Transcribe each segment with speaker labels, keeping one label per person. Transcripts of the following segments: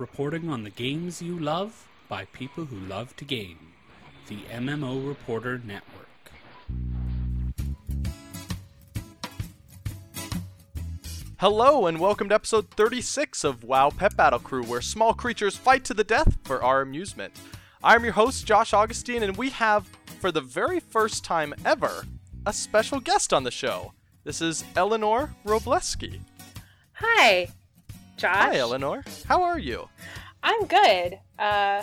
Speaker 1: reporting on the games you love by people who love to game. The MMO Reporter Network.
Speaker 2: Hello, and welcome to episode 36 of WoW Pet Battle Crew, where small creatures fight to the death for our amusement. I'm your host, Josh Augustine, and we have, for the very first time ever, a special guest on the show. This is Eleanor Robleski.
Speaker 3: Hi, Josh.
Speaker 2: Hi, Eleanor. How are you?
Speaker 3: I'm good. Uh,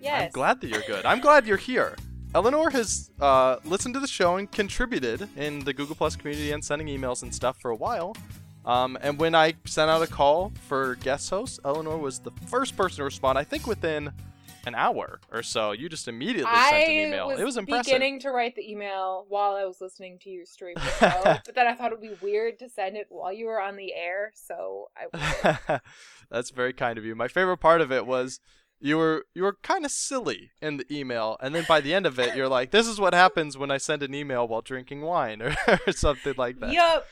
Speaker 3: yes.
Speaker 2: I'm glad that you're good. I'm glad you're here. Eleanor has uh, listened to the show and contributed in the Google Plus community and sending emails and stuff for a while. Um, and when I sent out a call for guest hosts, Eleanor was the first person to respond. I think within an hour or so, you just immediately sent an email.
Speaker 3: was
Speaker 2: it was impressive.
Speaker 3: beginning to write the email while I was listening to you stream show, but then I thought it would be weird to send it while you were on the air, so I.
Speaker 2: That's very kind of you. My favorite part of it was you were you were kind of silly in the email, and then by the end of it, you're like, "This is what happens when I send an email while drinking wine," or, or something like that.
Speaker 3: yup.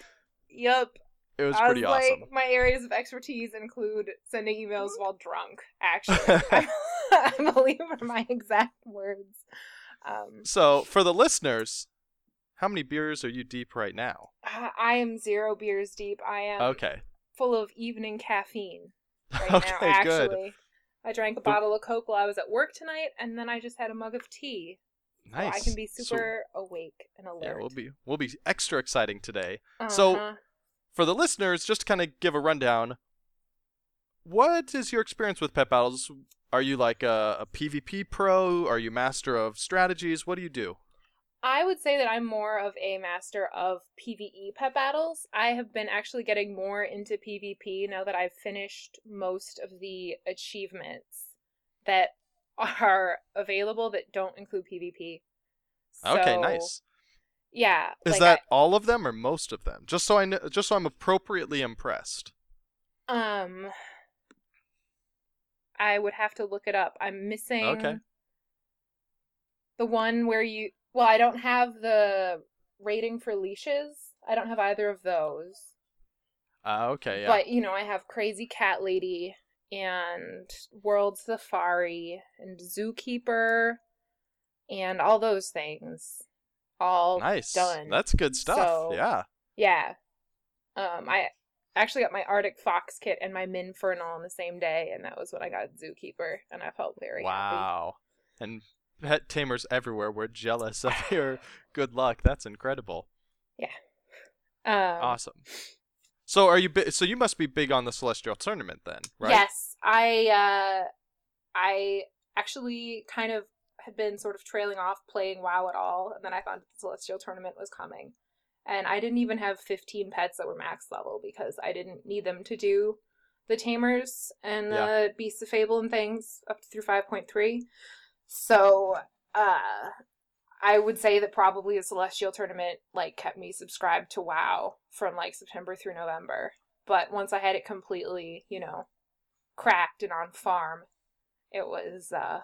Speaker 3: Yup.
Speaker 2: It was
Speaker 3: I
Speaker 2: pretty
Speaker 3: was
Speaker 2: awesome.
Speaker 3: like, my areas of expertise include sending emails mm-hmm. while drunk, actually. I believe are my exact words. Um,
Speaker 2: So, for the listeners, how many beers are you deep right now?
Speaker 3: I I am zero beers deep. I am
Speaker 2: Okay.
Speaker 3: full of evening caffeine right
Speaker 2: Okay,
Speaker 3: now, actually.
Speaker 2: good.
Speaker 3: I drank a bottle of Coke while I was at work tonight, and then I just had a mug of tea. So
Speaker 2: Nice.
Speaker 3: I can be
Speaker 2: So-
Speaker 3: super awake and alert.
Speaker 2: yeah, we'll be we'll be extra exciting today. so-
Speaker 3: Uh-huh.
Speaker 2: For the listeners, just to kind of give a rundown, what is your experience with pet battles? Are you like a, a PvP pro? Are you master of strategies? What do you do?
Speaker 3: I would say that I'm more of a master of PvE pet battles. I have been actually getting more into PvP now that I've finished most of the achievements that are available that don't include PvP.
Speaker 2: okay, nice.
Speaker 3: Yeah.
Speaker 2: Is
Speaker 3: like
Speaker 2: that all of them or most of them? Just so I know, just so I'm appropriately impressed.
Speaker 3: Um I would have to look it up. I'm missing
Speaker 2: Okay.
Speaker 3: the one where you well, I don't have the rating for leashes. I don't have either of those.
Speaker 2: Uh, okay, yeah.
Speaker 3: But you know, I have Crazy Cat Lady and World Safari and Zookeeper and all those things. All
Speaker 2: nice.
Speaker 3: done.
Speaker 2: That's good stuff.
Speaker 3: So-
Speaker 2: yeah.
Speaker 3: yeah. Um I actually got my Arctic Fox kit and my Minfernal on the same day, and that was when I got Zookeeper, and I felt very happy.
Speaker 2: Wow. And pet tamers everywhere were jealous of your good luck. That's incredible. Yeah.
Speaker 3: Um,
Speaker 2: Awesome. So are you bi- so you must be big on the celestial tournament then, right?
Speaker 3: Yes, I uh I actually kind of had been sort of trailing off playing WoW at all, and then I found the Celestial tournament was coming. And I didn't even have 15 pets that were max level because I didn't need them to do the tamers and the
Speaker 2: Yeah.
Speaker 3: beasts of fable and things up through 5.3. So, uh I would say that probably the Celestial tournament like kept me subscribed to WoW from like September through November. But once I had it completely, you know, cracked and on farm, it was uh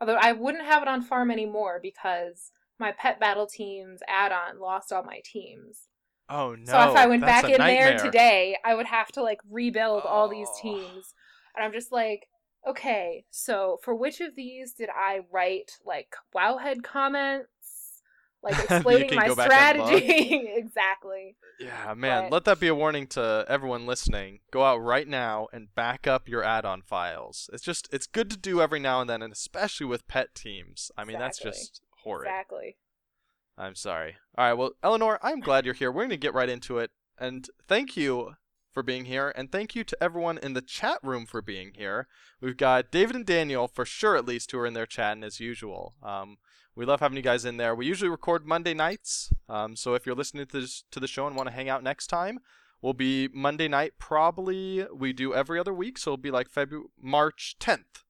Speaker 3: although I wouldn't have it on farm anymore because my pet battle teams add-on lost all my teams.
Speaker 2: Oh no.
Speaker 3: so if I went back in there today, I would have to like rebuild all these
Speaker 2: Oh.
Speaker 3: teams. And I'm just like, okay, so for which of these did I write like wowhead comments? Like explaining my
Speaker 2: go back and look.
Speaker 3: strategy. exactly.
Speaker 2: Yeah, man,
Speaker 3: But-
Speaker 2: let that be a warning to everyone listening. Go out right now and back up your add-on files. It's just it's good to do every now and then and especially with pet teams. I mean, that's just horrid.
Speaker 3: Exactly.
Speaker 2: I'm sorry. All right, well, Eleanor, I'm glad you're here. We're going to get right into it. And thank you for being here. And thank you to everyone in the chat room for being here. We've got David and Daniel, for sure at least, who are in there chatting as usual. Um, we love having you guys in there. We usually record Monday nights. Um, so if you're listening to, this, to the show and want to hang out next time, we'll be Monday night probably. We do every other week. So it'll be like February, March 10th.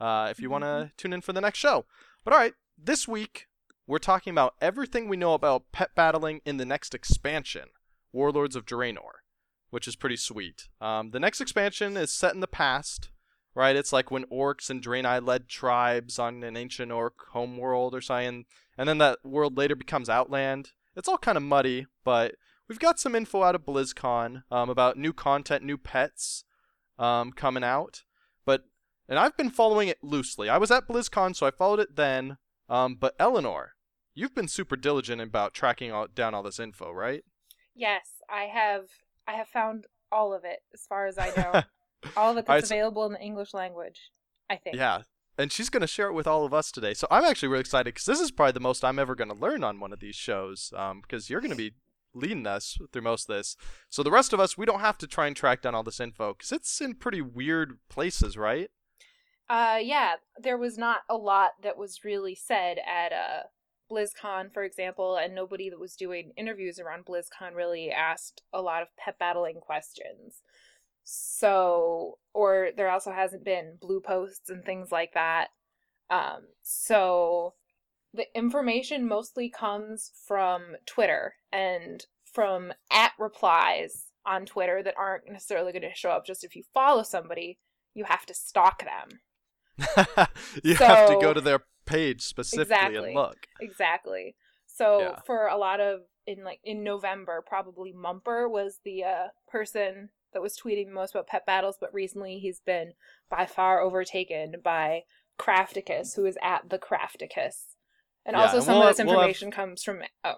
Speaker 2: Uh, if you want to tune in for the next show. But all right, this week we're talking about everything we know about pet battling in the next expansion, Warlords of Draenor, which is pretty sweet. Um, the next expansion is set in the past, right? It's like when orcs and Draenei led tribes on an ancient orc homeworld or something, and then that world later becomes Outland. It's all kind of muddy, but we've got some info out of BlizzCon um, about new content, new pets, um, coming out, but and I've been following it loosely. I was at BlizzCon, so I followed it then. Um, but Eleanor, you've been super diligent about tracking all, down all this info, right?
Speaker 3: Yes, I have. I have found all of it, as far as I know. all of it that's
Speaker 2: so-
Speaker 3: available in the English language. I think.
Speaker 2: Yeah. And she's going to share it with all of us today. So I'm actually really excited because this is probably the most I'm ever going to learn on one of these shows um, because you're going to be leading us through most of this. So the rest of us, we don't have to try and track down all this info because it's in pretty weird places, right?
Speaker 3: Uh, yeah, there was not a lot that was really said at uh, BlizzCon, for example, and nobody that was doing interviews around BlizzCon really asked a lot of pet battling questions. So, or there also hasn't been blue posts and things like that. Um, so the information mostly comes from Twitter and from at replies on Twitter that aren't necessarily going to show up just if you follow somebody. You have to stalk them.
Speaker 2: you have to go to their page specifically
Speaker 3: Exactly.
Speaker 2: and look.
Speaker 3: Exactly. So
Speaker 2: Yeah.
Speaker 3: for a lot of in like in November, probably Mumper was the uh, person that was tweeting most about pet battles, but recently he's been by far overtaken by Crafticus, who is at the Crafticus. And
Speaker 2: Yeah,
Speaker 3: also
Speaker 2: and
Speaker 3: some
Speaker 2: we'll
Speaker 3: of this
Speaker 2: have- we'll have-
Speaker 3: information comes from oh,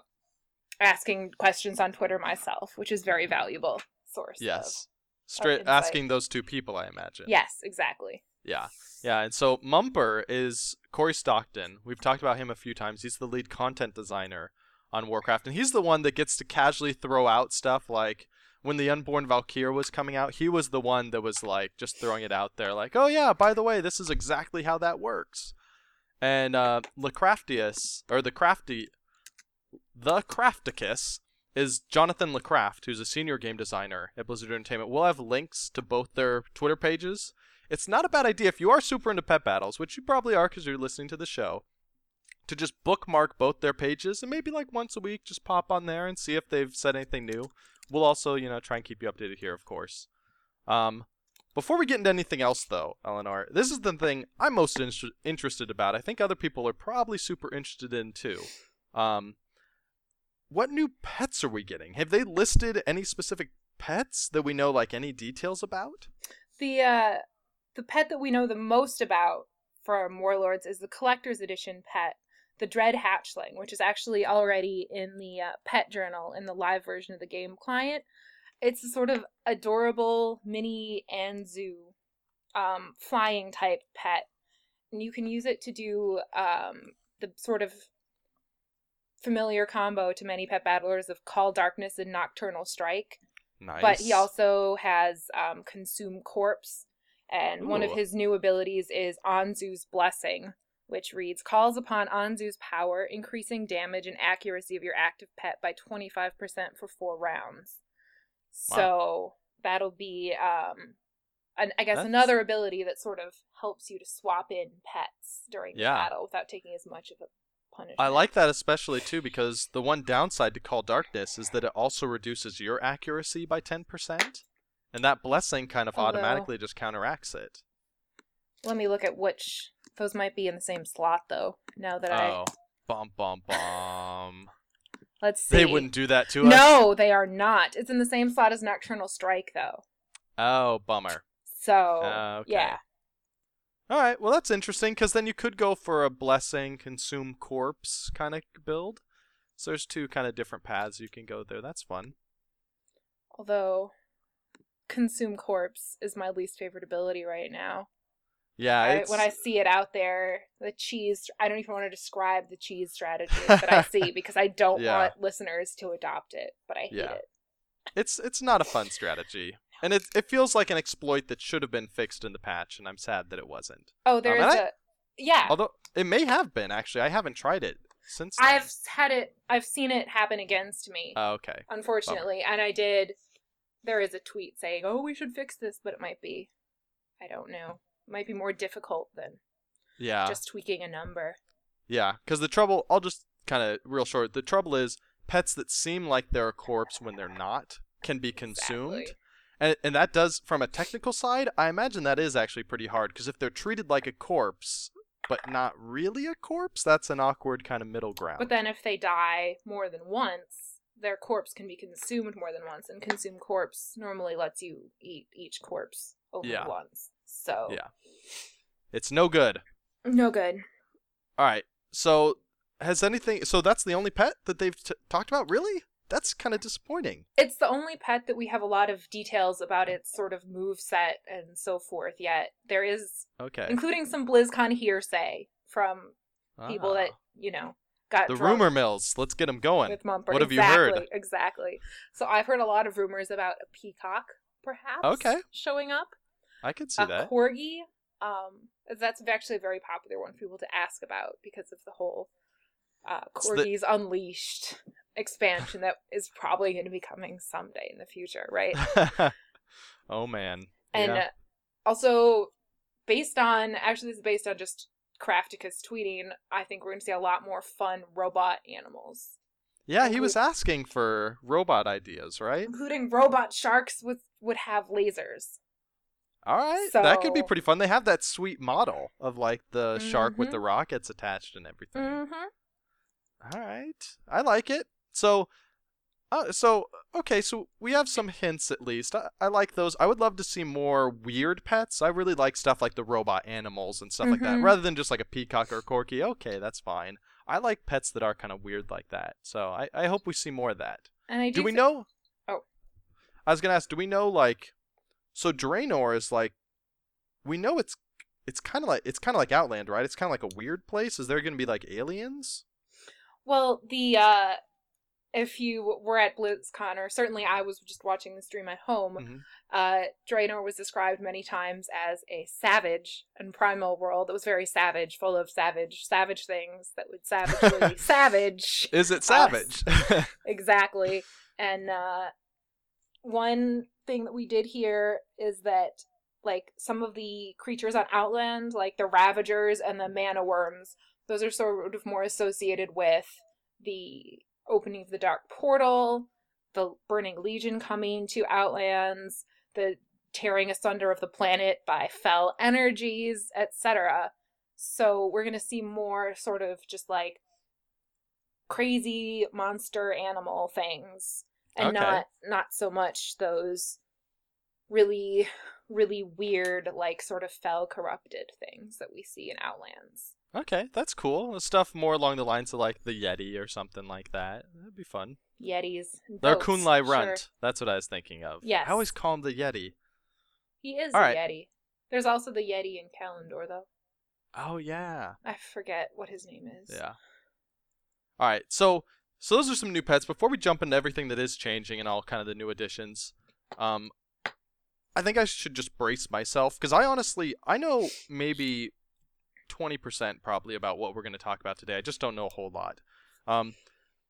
Speaker 3: asking questions on Twitter myself, which is very valuable source. of-
Speaker 2: Yes. Straight
Speaker 3: insight.
Speaker 2: asking those two people, I imagine.
Speaker 3: Yes, exactly.
Speaker 2: Yeah. Yeah, and so Mumper is Cory Stockton. We've talked about him a few times. He's the lead content designer on Warcraft, and he's the one that gets to casually throw out stuff like when the Unborn Valkyr was coming out, he was the one that was like just throwing it out there, like, oh yeah, by the way, this is exactly how that works. And uh Lecraftius, or the Crafty the Crafticus is Jonathan LeCraft, who's a senior game designer at Blizzard Entertainment. We'll have links to both their Twitter pages it's not a bad idea if you are super into pet battles, which you probably are because you're listening to the show, to just bookmark both their pages and maybe like once a week just pop on there and see if they've said anything new. We'll also, you know, try and keep you updated here, of course. Um, before we get into anything else, though, Eleanor, this is the thing I'm most in- interested about. I think other people are probably super interested in too. Um, what new pets are we getting? Have they listed any specific pets that we know like any details about?
Speaker 3: The uh the pet that we know the most about from Warlords is the collector's edition pet, the Dread Hatchling, which is actually already in the uh, pet journal in the live version of the game client. It's a sort of adorable mini Anzu um, flying type pet. And you can use it to do um, the sort of familiar combo to many pet battlers of Call Darkness and Nocturnal Strike
Speaker 2: Nice.
Speaker 3: but he also has um, consume corpse and one of his new abilities is anzu's blessing which reads calls upon anzu's power increasing damage and accuracy of your active pet by 25% for four rounds. So that'll be um an, i guess
Speaker 2: That's-
Speaker 3: another ability that sort of helps you to swap in pets during the
Speaker 2: Yeah.
Speaker 3: battle without taking as much of a punishment.
Speaker 2: I like that especially too because the one downside to Call Darkness is that it also reduces your accuracy by 10%, and that blessing kind of
Speaker 3: Although-
Speaker 2: automatically just counteracts it.
Speaker 3: let me look at which those might be in the same slot though now that i
Speaker 2: Oh, bum bum bum.
Speaker 3: let's see
Speaker 2: they wouldn't do that to us.
Speaker 3: No, they are not. It's in the same slot as Nocturnal Strike, though.
Speaker 2: Oh, bummer.
Speaker 3: So,
Speaker 2: Uh, okay.
Speaker 3: yeah.
Speaker 2: All right, well that's interesting because then you could go for a blessing consume corpse kind of build. So there's two kind of different paths you can go there. That's fun.
Speaker 3: Although, Consume Corpse is my least favorite ability right now.
Speaker 2: Yeah,
Speaker 3: I, when I see it out there, the cheese, I don't even want to describe the cheese strategy that I see because I don't
Speaker 2: Yeah.
Speaker 3: want listeners to adopt it, but I hate
Speaker 2: Yeah.
Speaker 3: it.
Speaker 2: it's it's not a fun strategy, and it it feels like an exploit that should have been fixed in the patch, and I'm sad that it wasn't.
Speaker 3: Oh, there um, is
Speaker 2: and I-
Speaker 3: a. Yeah.
Speaker 2: Although it may have been actually, I haven't tried it since. Then.
Speaker 3: I've had it, I've seen it happen against me.
Speaker 2: Oh, okay.
Speaker 3: unfortunately and i did there is a tweet saying oh we should fix this but it might be i don't know it might be more difficult than
Speaker 2: Yeah.
Speaker 3: just tweaking a number
Speaker 2: Yeah, because the trouble, I'll just kind of real short. The trouble is pets that seem like they're a corpse when they're not can be consumed.
Speaker 3: Exactly.
Speaker 2: And, and that does, from a technical side, I imagine that is actually pretty hard because if they're treated like a corpse, but not really a corpse, that's an awkward kind of middle ground.
Speaker 3: but then if they die more than once their corpse can be consumed more than once and consume corpse normally lets you eat each corpse only
Speaker 2: Yeah.
Speaker 3: ones. So
Speaker 2: Yeah. It's no good.
Speaker 3: no good.
Speaker 2: All right. So has anything? So that's the only pet that they've t- talked about. Really? That's kind of disappointing.
Speaker 3: It's the only pet that we have a lot of details about its sort of move set and so forth yet. There is,
Speaker 2: Okay.
Speaker 3: including some BlizzCon hearsay from people
Speaker 2: Ah.
Speaker 3: that you know got
Speaker 2: the
Speaker 3: drunk
Speaker 2: rumor mills. Let's get them going.
Speaker 3: with Mumper.
Speaker 2: What have you heard?
Speaker 3: Exactly. So I've heard a lot of rumors about a peacock, perhaps.
Speaker 2: Okay.
Speaker 3: Showing up.
Speaker 2: I could see
Speaker 3: a
Speaker 2: that.
Speaker 3: corgi. Um, that's actually a very popular one for people to ask about because of the whole uh,
Speaker 2: It's the-
Speaker 3: corgis unleashed expansion that is probably going to be coming someday in the future, right?
Speaker 2: oh man.
Speaker 3: And
Speaker 2: yeah.
Speaker 3: also, based on actually, this is based on just Crafticus tweeting. I think we're going to see a lot more fun robot animals,
Speaker 2: yeah, he was asking for robot ideas, right?
Speaker 3: including robot sharks with would have lasers.
Speaker 2: All right, so... that could be pretty fun. They have that sweet model of like the shark with
Speaker 3: Mhm.
Speaker 2: the rockets attached and everything.
Speaker 3: Mm-hmm.
Speaker 2: All right, I like it. So, uh, so okay, so we have some hints at least. I, I like those. I would love to see more weird pets. I really like stuff like the robot animals and stuff like that,
Speaker 3: Mhm.
Speaker 2: rather than just like a peacock or a corgi. Okay, that's fine. I like pets that are kind of weird like that. So I, I hope we see more of that.
Speaker 3: And I do,
Speaker 2: Do we
Speaker 3: thi-
Speaker 2: know?
Speaker 3: Oh.
Speaker 2: I was gonna ask. Do we know like? So Draenor is like, we know it's it's kind of like it's kind of like Outland, right? It's kind of like a weird place. Is there gonna be like aliens?
Speaker 3: Well, the uh if you were at BlizzCon, or certainly I was just watching the stream at home,
Speaker 2: Mhm.
Speaker 3: uh Draenor was described many times as a savage and primal world that was very savage, full of savage, savage things that would savagely savage.
Speaker 2: Is it savage?
Speaker 3: Exactly. And uh one thing that we did hear is that like some of the creatures on Outland, like the Ravagers and the Mana Worms, those are sort of more associated with the opening of the Dark Portal, the Burning Legion coming to Outlands, the tearing asunder of the planet by fell energies, etc. So we're gonna see more sort of just like crazy monster animal things and
Speaker 2: Okay.
Speaker 3: not not so much those really really weird like sort of fell corrupted things that we see in outlands
Speaker 2: okay, that's cool. Stuff more along the lines of like the Yeti or something like that. That'd be fun.
Speaker 3: yetis goats,
Speaker 2: Kun-Lai
Speaker 3: sure.
Speaker 2: Runt. That's what I was thinking of.
Speaker 3: Yes.
Speaker 2: I always call him the Yeti.
Speaker 3: he is
Speaker 2: All
Speaker 3: a
Speaker 2: right.
Speaker 3: yeti there's also the yeti in Kalimdor though
Speaker 2: Oh yeah.
Speaker 3: i forget what his name is
Speaker 2: Yeah. All right. So so those are some new pets. Before we jump into everything that is changing and all kind of the new additions, um, I think I should just brace myself because I honestly I know maybe twenty percent probably about what we're going to talk about today. I just don't know a whole lot. Um,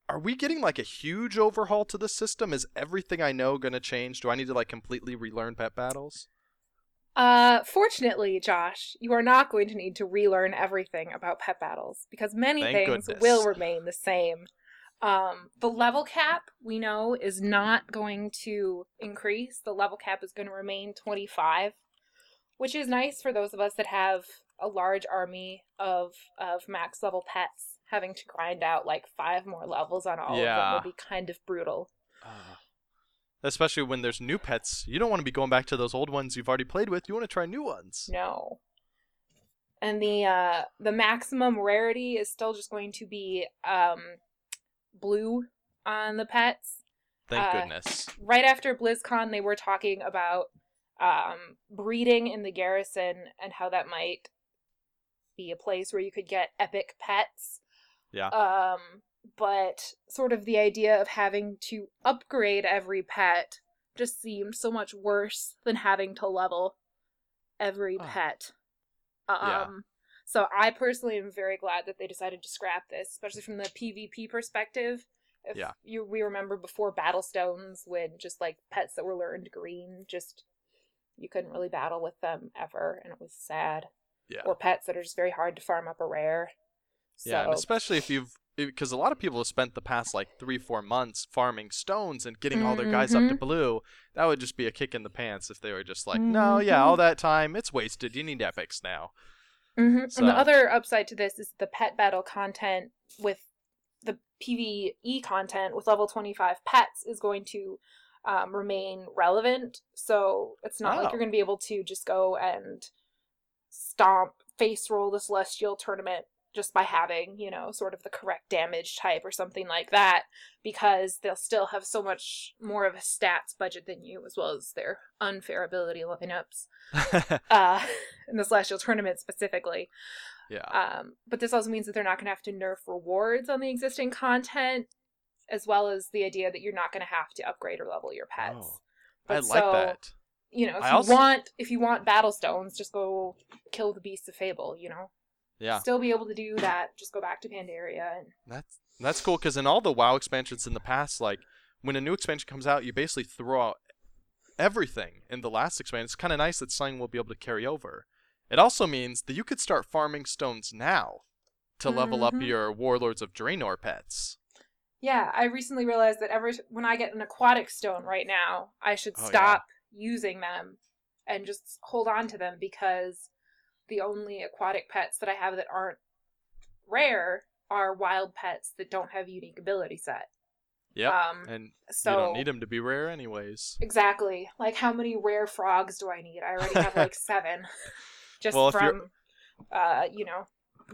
Speaker 2: are we getting like a huge overhaul to the system? Is everything I know going to change? Do I need to like completely relearn pet battles?
Speaker 3: Uh, fortunately, Josh, you are not going to need to relearn everything about pet battles because many
Speaker 2: Thank
Speaker 3: things
Speaker 2: goodness.
Speaker 3: will remain the same. Um, the level cap we know is not going to increase. The level cap is going to remain 25, which is nice for those of us that have a large army of of max level pets. Having to grind out like five more levels on all of them
Speaker 2: Yeah.
Speaker 3: would be kind of brutal.
Speaker 2: Uh, especially when there's new pets, you don't want to be going back to those old ones you've already played with. You want to try new ones.
Speaker 3: No. And the uh the maximum rarity is still just going to be um blue on the pets.
Speaker 2: Thank
Speaker 3: Uh,
Speaker 2: goodness.
Speaker 3: Right after BlizzCon they were talking about um breeding in the garrison and how that might be a place where you could get epic pets.
Speaker 2: Yeah.
Speaker 3: Um but sort of the idea of having to upgrade every pet just seemed so much worse than having to level every
Speaker 2: Oh.
Speaker 3: pet. Um
Speaker 2: Yeah.
Speaker 3: so I personally am very glad that they decided to scrap this, especially from the PvP perspective. If
Speaker 2: Yeah.
Speaker 3: you we remember before Battlestones when just like pets that were learned green, just you couldn't really battle with them ever and it was sad.
Speaker 2: Yeah.
Speaker 3: Or pets that are just very hard to farm up a rare. So
Speaker 2: Yeah, and especially if you've because a lot of people have spent the past like three, four months farming stones and getting all their guys up to
Speaker 3: Mhm.
Speaker 2: blue. That would just be a kick in the pants if they were just like, no, yeah, all that time, it's wasted. You need epics now.
Speaker 3: hmm And
Speaker 2: So-
Speaker 3: the other upside to this is the pet battle content with the PvE content with level 25 pets is going to um, remain relevant. So it's not like
Speaker 2: Oh.
Speaker 3: you're going to be able to just go and stomp, face roll the Celestial tournament just by having, you know, sort of the correct damage type or something like that, because they'll still have so much more of a stats budget than you, as well as their unfair ability lineups uh, in the Celestial tournament specifically.
Speaker 2: yeah.
Speaker 3: Um, but this also means that they're not going to have to nerf rewards on the existing content, as well as the idea that you're not going to have to upgrade or level your pets.
Speaker 2: Oh,
Speaker 3: But
Speaker 2: I like
Speaker 3: so,
Speaker 2: that.
Speaker 3: You know, if
Speaker 2: I
Speaker 3: you
Speaker 2: also-
Speaker 3: want if you want battle stones, just go kill the beasts of Fable. You know,
Speaker 2: Yeah.
Speaker 3: still be able to do that. Just go back to Pandaria and
Speaker 2: That's that's cool because in all the WoW expansions in the past, like when a new expansion comes out, you basically throw out everything in the last expansion. It's kind of nice that something will be able to carry over. It also means that you could start farming stones now to level up
Speaker 3: Mhm.
Speaker 2: your Warlords of Draenor pets.
Speaker 3: Yeah, I recently realized that every when I get an aquatic stone right now, I should
Speaker 2: Oh, yeah.
Speaker 3: Using them and just hold on to them because the only aquatic pets that I have that aren't rare are wild pets that don't have unique ability set.
Speaker 2: Yeah,
Speaker 3: Um,
Speaker 2: and
Speaker 3: so
Speaker 2: you don't need them to be rare anyways.
Speaker 3: exactly, like how many rare frogs do I need? I already have like seven, just
Speaker 2: Well,
Speaker 3: from, uh, you know.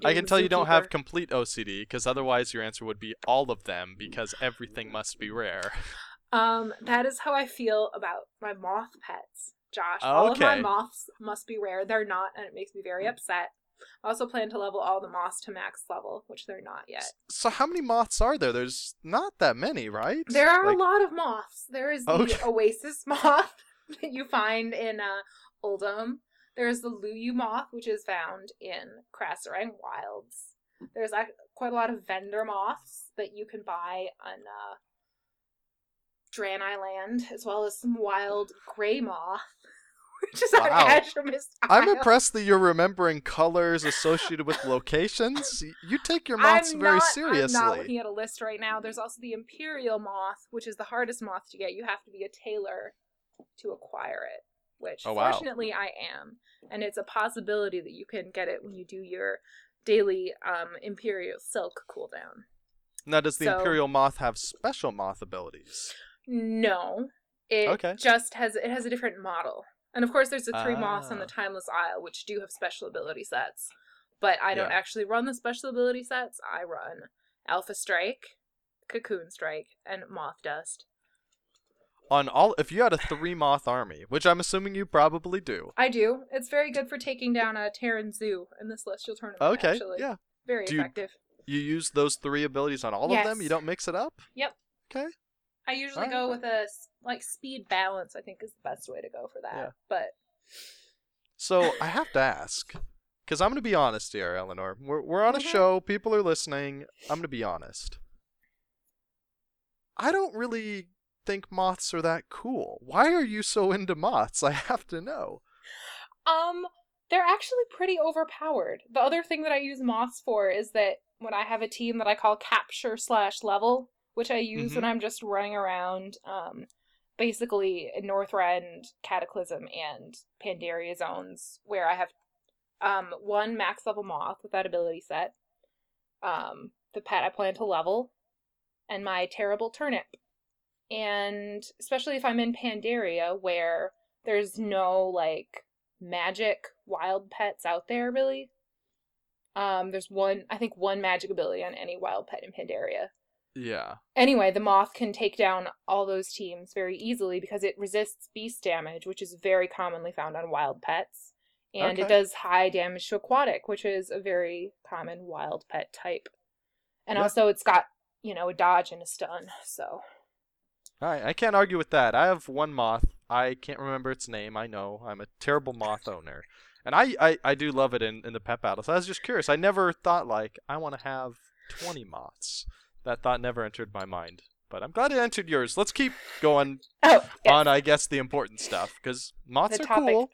Speaker 2: I can tell you don't have complete OCD because otherwise your answer would be all of them because everything must be rare.
Speaker 3: Um, that is how I feel about my moth pets, Josh. All of my moths must be rare. They're not, and it makes me very upset. I also plan to level all the moths to max level, which they're not yet.
Speaker 2: So how many moths are there? There's not that many, right?
Speaker 3: There are
Speaker 2: Like-
Speaker 3: a lot of moths. There is the
Speaker 2: Okay.
Speaker 3: Oasis moth that you find in uh, Uldum. There's the Luyu moth, which is found in Krasarang Wilds. There's ac- quite a lot of vendor moths that you can buy on uh, Draenei Land, as well as some wild gray moth, which is on
Speaker 2: Wow.
Speaker 3: Azuremyst
Speaker 2: I'm impressed that you're remembering colors associated with locations. You take your moths
Speaker 3: I'm
Speaker 2: very
Speaker 3: not,
Speaker 2: seriously.
Speaker 3: I'm not looking at a list right now. There's also the Imperial moth, which is the hardest moth to get. You have to be a tailor to acquire it, which
Speaker 2: Oh, wow.
Speaker 3: fortunately I am, and it's a possibility that you can get it when you do your daily um, Imperial silk cooldown.
Speaker 2: now, does the
Speaker 3: so-
Speaker 2: Imperial moth have special moth abilities?
Speaker 3: No, it
Speaker 2: Okay.
Speaker 3: just has it has a different model, and of course there's the three moths on the
Speaker 2: Ah.
Speaker 3: Timeless Isle, which do have special ability sets. But I don't
Speaker 2: Yeah.
Speaker 3: actually run the special ability sets. I run Alpha Strike, Cocoon Strike, and Moth Dust.
Speaker 2: On all, if you had a three moth army, which I'm assuming you probably do.
Speaker 3: I do. It's very good for taking down a Taran Zhu in the Celestial Tournament.
Speaker 2: Okay,
Speaker 3: actually.
Speaker 2: yeah.
Speaker 3: very
Speaker 2: Do you-
Speaker 3: effective.
Speaker 2: You use those three abilities on all of them. You don't mix it up.
Speaker 3: Yep.
Speaker 2: Okay.
Speaker 3: I usually
Speaker 2: Alright.
Speaker 3: go with a like speed balance. I think is the best way to go for that.
Speaker 2: Yeah.
Speaker 3: But
Speaker 2: So I have to ask, because I'm going to be honest here, Eleanor. We're we're on a
Speaker 3: Mhm.
Speaker 2: show. People are listening. I'm going to be honest. I don't really think moths are that cool. Why are you so into moths? I have to know.
Speaker 3: Um, they're actually pretty overpowered. The other thing that I use moths for is that when I have a team that I call capture slash level, which I use
Speaker 2: Mm-hmm.
Speaker 3: when I'm just running around, um, basically Northrend, Cataclysm, and Pandaria zones, where I have um one max level moth with that ability set, um, the pet I plan to level, and my terrible turnip. And especially if I'm in Pandaria, where there's no like magic wild pets out there really. Um, there's one, I think, one magic ability on any wild pet in Pandaria.
Speaker 2: Yeah.
Speaker 3: Anyway, the moth can take down all those teams very easily because it resists beast damage, which is very commonly found on wild pets. And it does high damage to aquatic, which is a very common wild pet type. And
Speaker 2: Yeah.
Speaker 3: also, it's got, you know, a dodge and a stun, so.
Speaker 2: All right. I can't argue with that. I have one moth. I can't remember its name. I know. I'm a terrible moth owner. And I, I, I do love it in, in the pet battles. I was just curious. I never thought, like, I want to have 20 moths. That thought never entered my mind. But I'm glad it entered yours. Let's keep going
Speaker 3: Oh, yes.
Speaker 2: on, I guess, the important stuff. Because moths
Speaker 3: The
Speaker 2: are
Speaker 3: topic-
Speaker 2: cool.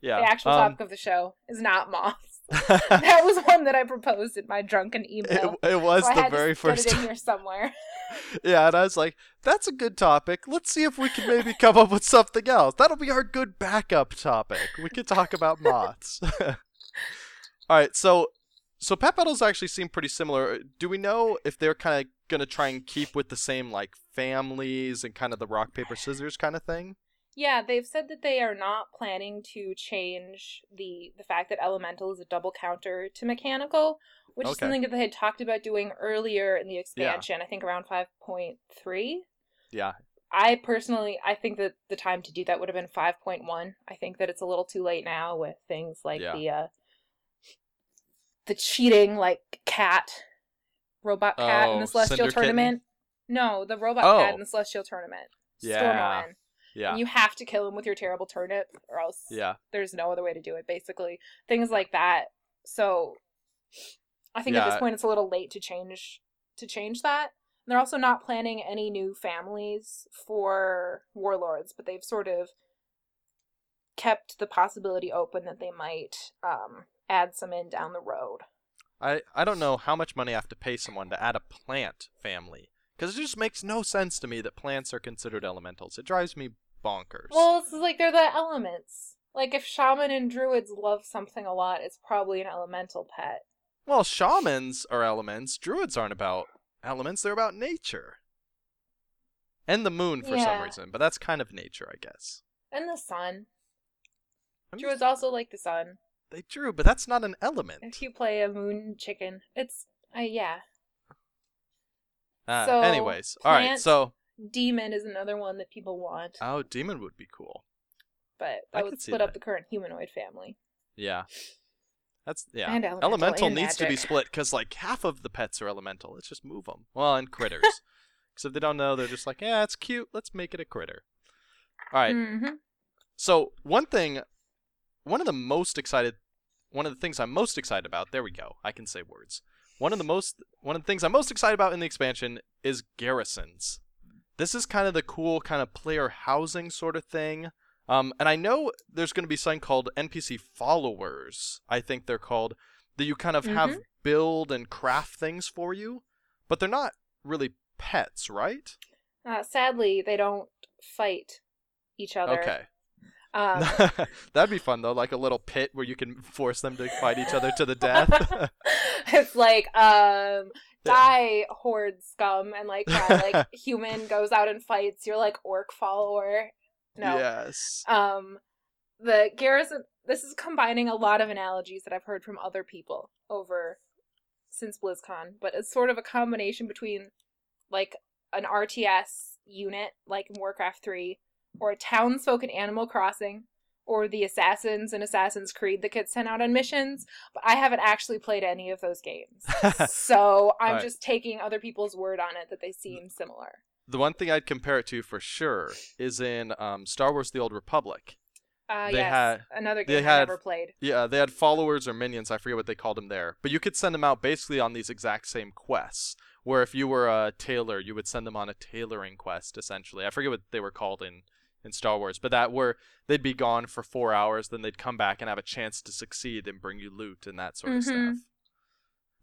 Speaker 2: Yeah.
Speaker 3: the actual
Speaker 2: um,
Speaker 3: topic of the show is not moths. that was one that I proposed in my drunken email.
Speaker 2: it was
Speaker 3: so
Speaker 2: the very first
Speaker 3: get it in here somewhere.
Speaker 2: Yeah, and I was like, that's a good topic. Let's see if we can maybe come up with something else. That'll be our good backup topic. We could talk about moths. All right, so So pet battles actually seem pretty similar. Do we know if they're kind of gonna try and keep with the same like families and kind of the rock paper scissors kind of thing?
Speaker 3: Yeah, they've said that they are not planning to change the the fact that elemental is a double counter to mechanical, which is something that they had talked about doing earlier in the expansion. I think around five point three.
Speaker 2: Yeah.
Speaker 3: I personally, I think that the time to do that would have been five point one. I think that it's a little too late now with things like
Speaker 2: Yeah.
Speaker 3: the uh, the cheating, like cat, robot cat in
Speaker 2: Oh,
Speaker 3: the celestial
Speaker 2: Cinder Kitten?
Speaker 3: tournament. No, the robot
Speaker 2: Oh.
Speaker 3: cat in the celestial tournament.
Speaker 2: Yeah.
Speaker 3: Stormoen.
Speaker 2: Yeah.
Speaker 3: And you have to kill him with your terrible turnip, or else
Speaker 2: Yeah.
Speaker 3: there's no other way to do it. Basically, things like that. So, I think at this point it's a little late to change to change that. And they're also not planning any new families for warlords, but they've sort of kept the possibility open that they might um, add some in down the road.
Speaker 2: I I don't know how much money I have to pay someone to add a plant family because it just makes no sense to me that plants are considered elementals. It drives me bonkers.
Speaker 3: Well, it's like they're the elements. Like if shaman and druids love something a lot, it's probably an elemental pet.
Speaker 2: Well, shamans are elements. Druids aren't about elements. They're about nature. And the moon for some reason, but that's kind of nature, I guess.
Speaker 3: And the sun.
Speaker 2: I'm just-
Speaker 3: Druids also like the sun.
Speaker 2: They drew, but that's not an element.
Speaker 3: If you play a moon chicken, it's uh, yeah.
Speaker 2: Uh,
Speaker 3: So,
Speaker 2: anyways, all right. So,
Speaker 3: Demon is another one that people want,
Speaker 2: oh, demon would be cool.
Speaker 3: but
Speaker 2: I
Speaker 3: that
Speaker 2: could
Speaker 3: would split up the current humanoid family.
Speaker 2: Yeah. That's yeah.
Speaker 3: And elemental and
Speaker 2: needs to be split because like half of the pets are elemental. Let's just move them. Well, and critters. Because if they don't know, they're just like, yeah, it's cute. Let's make it a critter. All right.
Speaker 3: Mhm.
Speaker 2: So one thing, one of the most excited, one of the things I'm most excited about. There we go. I can say words. One of the most, one of the things I'm most excited about in the expansion is garrisons. This is kind of the cool kind of player housing sort of thing. Um, and I know there's going to be something called NPC followers. I think they're called that you kind of have build and craft things for you, but they're not really pets, right?
Speaker 3: Uh, sadly, they don't fight each other.
Speaker 2: Okay.
Speaker 3: Um,
Speaker 2: That'd be fun though, like a little pit where you can force them to fight each other to the death.
Speaker 3: it's like um
Speaker 2: Yeah.
Speaker 3: die horde scum and like yeah, like human goes out and fights your like orc follower no
Speaker 2: Yes.
Speaker 3: um the garrison this is combining a lot of analogies that i've heard from other people over since blizzcon but it's sort of a combination between like an rts unit like in warcraft 3 or a townsfolk in animal crossing or the assassins in assassin's creed that get sent out on missions but i haven't actually played any of those games so i'm
Speaker 2: Alright.
Speaker 3: just taking other people's word on it that they seem similar
Speaker 2: the one thing I'd compare it to for sure is in um, Star Wars: The Old Republic.
Speaker 3: uh
Speaker 2: They
Speaker 3: yes
Speaker 2: had-
Speaker 3: another
Speaker 2: they
Speaker 3: game i never played
Speaker 2: Yeah, they had followers or minions. I forget what they called them there, but you could send them out basically on these exact same quests. Where if you were a tailor, you would send them on a tailoring quest. Essentially, I forget what they were called in in Star Wars, but that where they'd be gone for four hours, then they'd come back and have a chance to succeed and bring you loot and that sort of
Speaker 3: Mhm.
Speaker 2: stuff.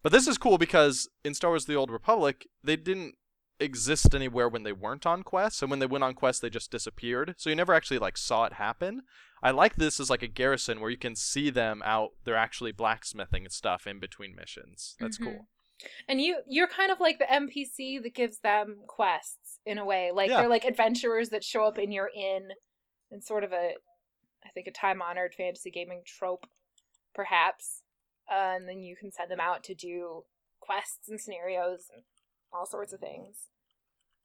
Speaker 2: But this is cool because in Star Wars: The Old Republic, they didn't exist anywhere when they weren't on quests, and when they went on quests, they just disappeared. So you never actually like saw it happen. I like this as like a garrison where you can see them out. They're actually blacksmithing and stuff in between missions. That's
Speaker 3: Mhm.
Speaker 2: cool.
Speaker 3: And you you're kind of like the NPC that gives them quests in a way. Like
Speaker 2: Yeah.
Speaker 3: they're like adventurers that show up in your inn in sort of a I think a time honored fantasy gaming trope, perhaps. Uh, and then you can send them out to do quests and scenarios and all sorts of things.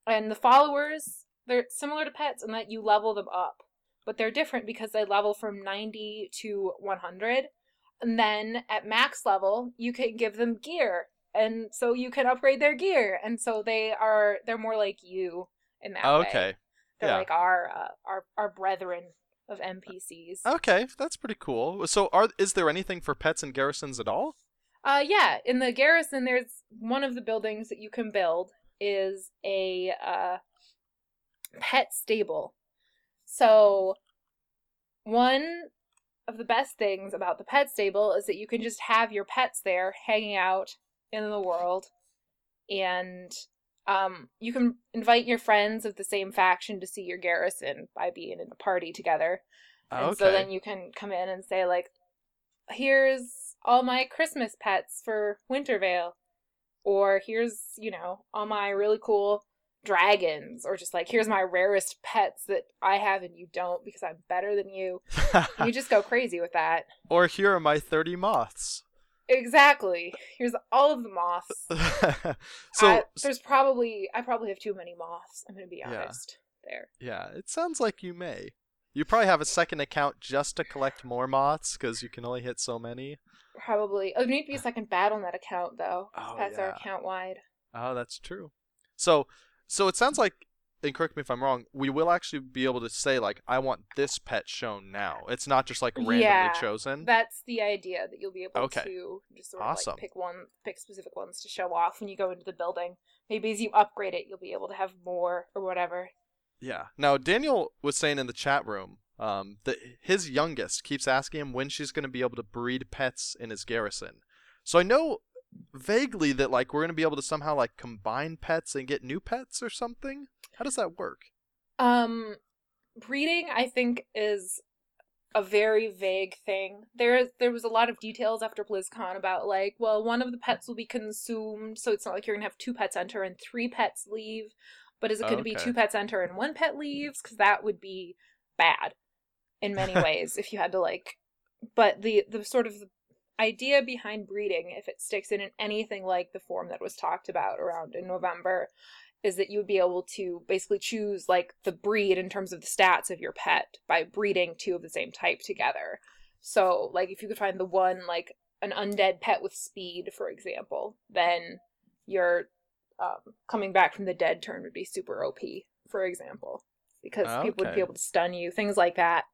Speaker 3: And the followers, they're similar to pets in that you level them up. But they're different because they level from 90 to 100. And then at max level, you can give them gear and so you can upgrade their gear and so they are they're more like you in that
Speaker 2: Oh,
Speaker 3: way
Speaker 2: okay.
Speaker 3: they're
Speaker 2: yeah.
Speaker 3: like our uh, our our brethren of npcs
Speaker 2: Okay, that's pretty cool. So, are is there anything for pets and garrisons at all?
Speaker 3: uh yeah in the garrison there's one of the buildings that you can build is a uh pet stable so one of the best things about the pet stable is that you can just have your pets there hanging out in the world and um, you can invite your friends of the same faction to see your garrison by being in a party together and
Speaker 2: okay.
Speaker 3: so then you can come in and say like here's all my Christmas pets for Winter Veil. Or here's, you know, all my really cool dragons. Or just like, here's my rarest pets that I have and you don't because I'm better than you. You just go crazy with that.
Speaker 2: or here are my 30 moths.
Speaker 3: Exactly. Here's all of the moths.
Speaker 2: so,
Speaker 3: I, there's probably, I probably have too many moths. I'm going to be
Speaker 2: Yeah.
Speaker 3: honest there.
Speaker 2: yeah, it sounds like you may. You probably have a second account just to collect more moths because you can only hit so many.
Speaker 3: Probably. Oh, there need to be a second BattleNet account though.
Speaker 2: Oh,
Speaker 3: are
Speaker 2: yeah.
Speaker 3: account wide.
Speaker 2: Oh, that's true. So, so it sounds like, and correct me if I'm wrong, we will actually be able to say like, I want this pet shown now. It's not just like randomly
Speaker 3: Yeah,
Speaker 2: chosen.
Speaker 3: That's the idea that you'll be able
Speaker 2: Okay.
Speaker 3: to just sort
Speaker 2: Awesome.
Speaker 3: of like pick one, pick specific ones to show off when you go into the building. Maybe as you upgrade it, you'll be able to have more or whatever.
Speaker 2: Yeah. Now Daniel was saying in the chat room um, that his youngest keeps asking him when she's going to be able to breed pets in his garrison. So I know vaguely that like we're to be able to somehow like combine pets and get new pets or something. How does that work?
Speaker 3: Um, breeding, I think, is a very vague thing. There, there was a lot of details after BlizzCon about like, well, one of the pets will be consumed, so it's not like you're gonna have two pets enter and three pets leave. But is it going to be
Speaker 2: Okay.
Speaker 3: two pets enter and one pet leaves? Because that would be bad in many ways if you had to like. But the the sort of idea behind breeding, if it sticks in anything like the form that was talked about around in November, is that you would be able to basically choose like the breed in terms of the stats of your pet by breeding two of the same type together. So, like if you could find the one like an undead pet with speed, for example, then your um, coming back from the dead turn would be super OP, for example, because people would be able to stun you, things like that.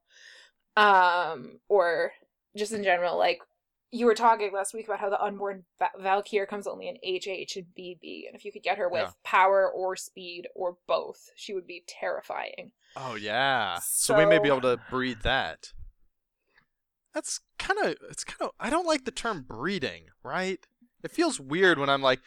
Speaker 3: Um, or just in general, like you were talking last week about how the unborn Va- Valkyr comes only in HH and BB, and if you could get her with
Speaker 2: Yeah.
Speaker 3: power or speed or both, she would be terrifying.
Speaker 2: Oh yeah. So, we may be able to breed that. That's kind of it's kind of I don't like the term breeding, right? It feels weird when I'm like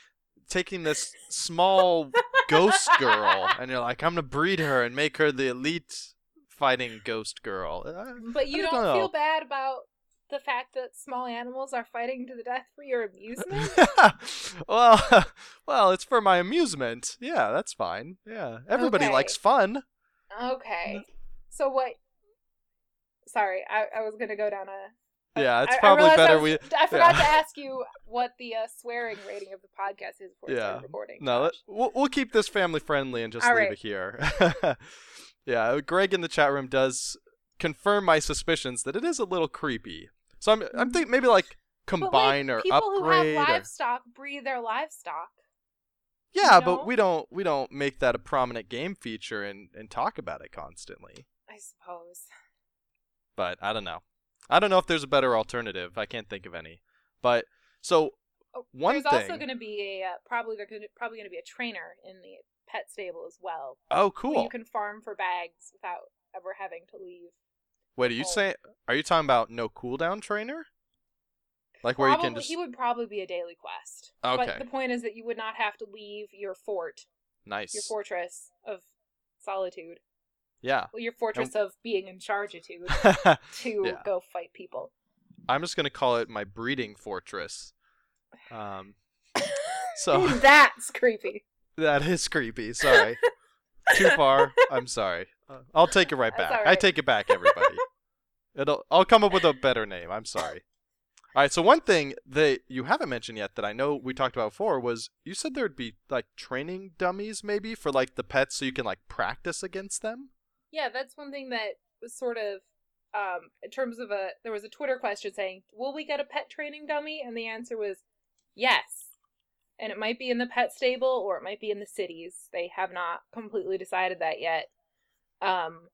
Speaker 2: taking this small ghost girl and you're like I'm going to breed her and make her the elite fighting ghost girl. Uh,
Speaker 3: But you
Speaker 2: I
Speaker 3: don't,
Speaker 2: don't
Speaker 3: feel bad about the fact that small animals are fighting to the death for your amusement?
Speaker 2: well, well, it's for my amusement. Yeah, that's fine. Yeah, everybody
Speaker 3: Okay.
Speaker 2: likes fun.
Speaker 3: okay. So what? Sorry, I, I was gonna go down a.
Speaker 2: Yeah, it's
Speaker 3: I- I
Speaker 2: probably
Speaker 3: I
Speaker 2: better
Speaker 3: was-
Speaker 2: we.
Speaker 3: I forgot
Speaker 2: yeah.
Speaker 3: to ask you what the uh, swearing rating of the podcast is before
Speaker 2: Yeah.
Speaker 3: recording.
Speaker 2: No, let, we'll, we'll keep this family friendly and just
Speaker 3: All
Speaker 2: leave
Speaker 3: right.
Speaker 2: it here. yeah, Greg in the chat room does confirm my suspicions that it is a little creepy. So I'm I'm thinking maybe like
Speaker 3: But, like,
Speaker 2: combine or
Speaker 3: people
Speaker 2: upgrade.
Speaker 3: who have
Speaker 2: or-
Speaker 3: livestock breed their livestock.
Speaker 2: yeah,
Speaker 3: know?
Speaker 2: but we don't we don't make that a prominent game feature and and talk about it constantly.
Speaker 3: I suppose.
Speaker 2: But I don't know. I don't know if there's a better alternative. I can't think of any. But so
Speaker 3: Oh,
Speaker 2: One
Speaker 3: There's also going to be a uh, probably there's gonna, probably going to be a trainer in the pet stable as well.
Speaker 2: oh cool.
Speaker 3: You can farm for bags without ever having to leave.
Speaker 2: Wait, are you
Speaker 3: Oh.
Speaker 2: saying are you talking about no cooldown trainer? Like where you
Speaker 3: Probably,
Speaker 2: can just
Speaker 3: he would probably be a daily quest.
Speaker 2: Okay.
Speaker 3: But the point is that you would not have to leave your fort,
Speaker 2: nice.
Speaker 3: your fortress of solitude,
Speaker 2: Yeah.
Speaker 3: well, your fortress of being in charge of to
Speaker 2: Yeah.
Speaker 3: go fight people.
Speaker 2: I'm just gonna call it my breeding fortress. Um, so
Speaker 3: That's creepy.
Speaker 2: that is creepy. Sorry, too far. I'm sorry. Uh, I'll take it right back.
Speaker 3: all
Speaker 2: I take it back, everybody. It'll. I'll come up with a better name. I'm sorry. All right. So one thing that you haven't mentioned yet that I know we talked about before was you said there'd be like training dummies maybe for like the pets so you can like practice against them.
Speaker 3: Yeah, that's one thing that was sort of um in terms of a there was a Twitter question saying, "Will we get a pet training dummy?" and the answer was yes. And it might be in the pet stable or it might be in the cities. They have not completely decided that yet. Um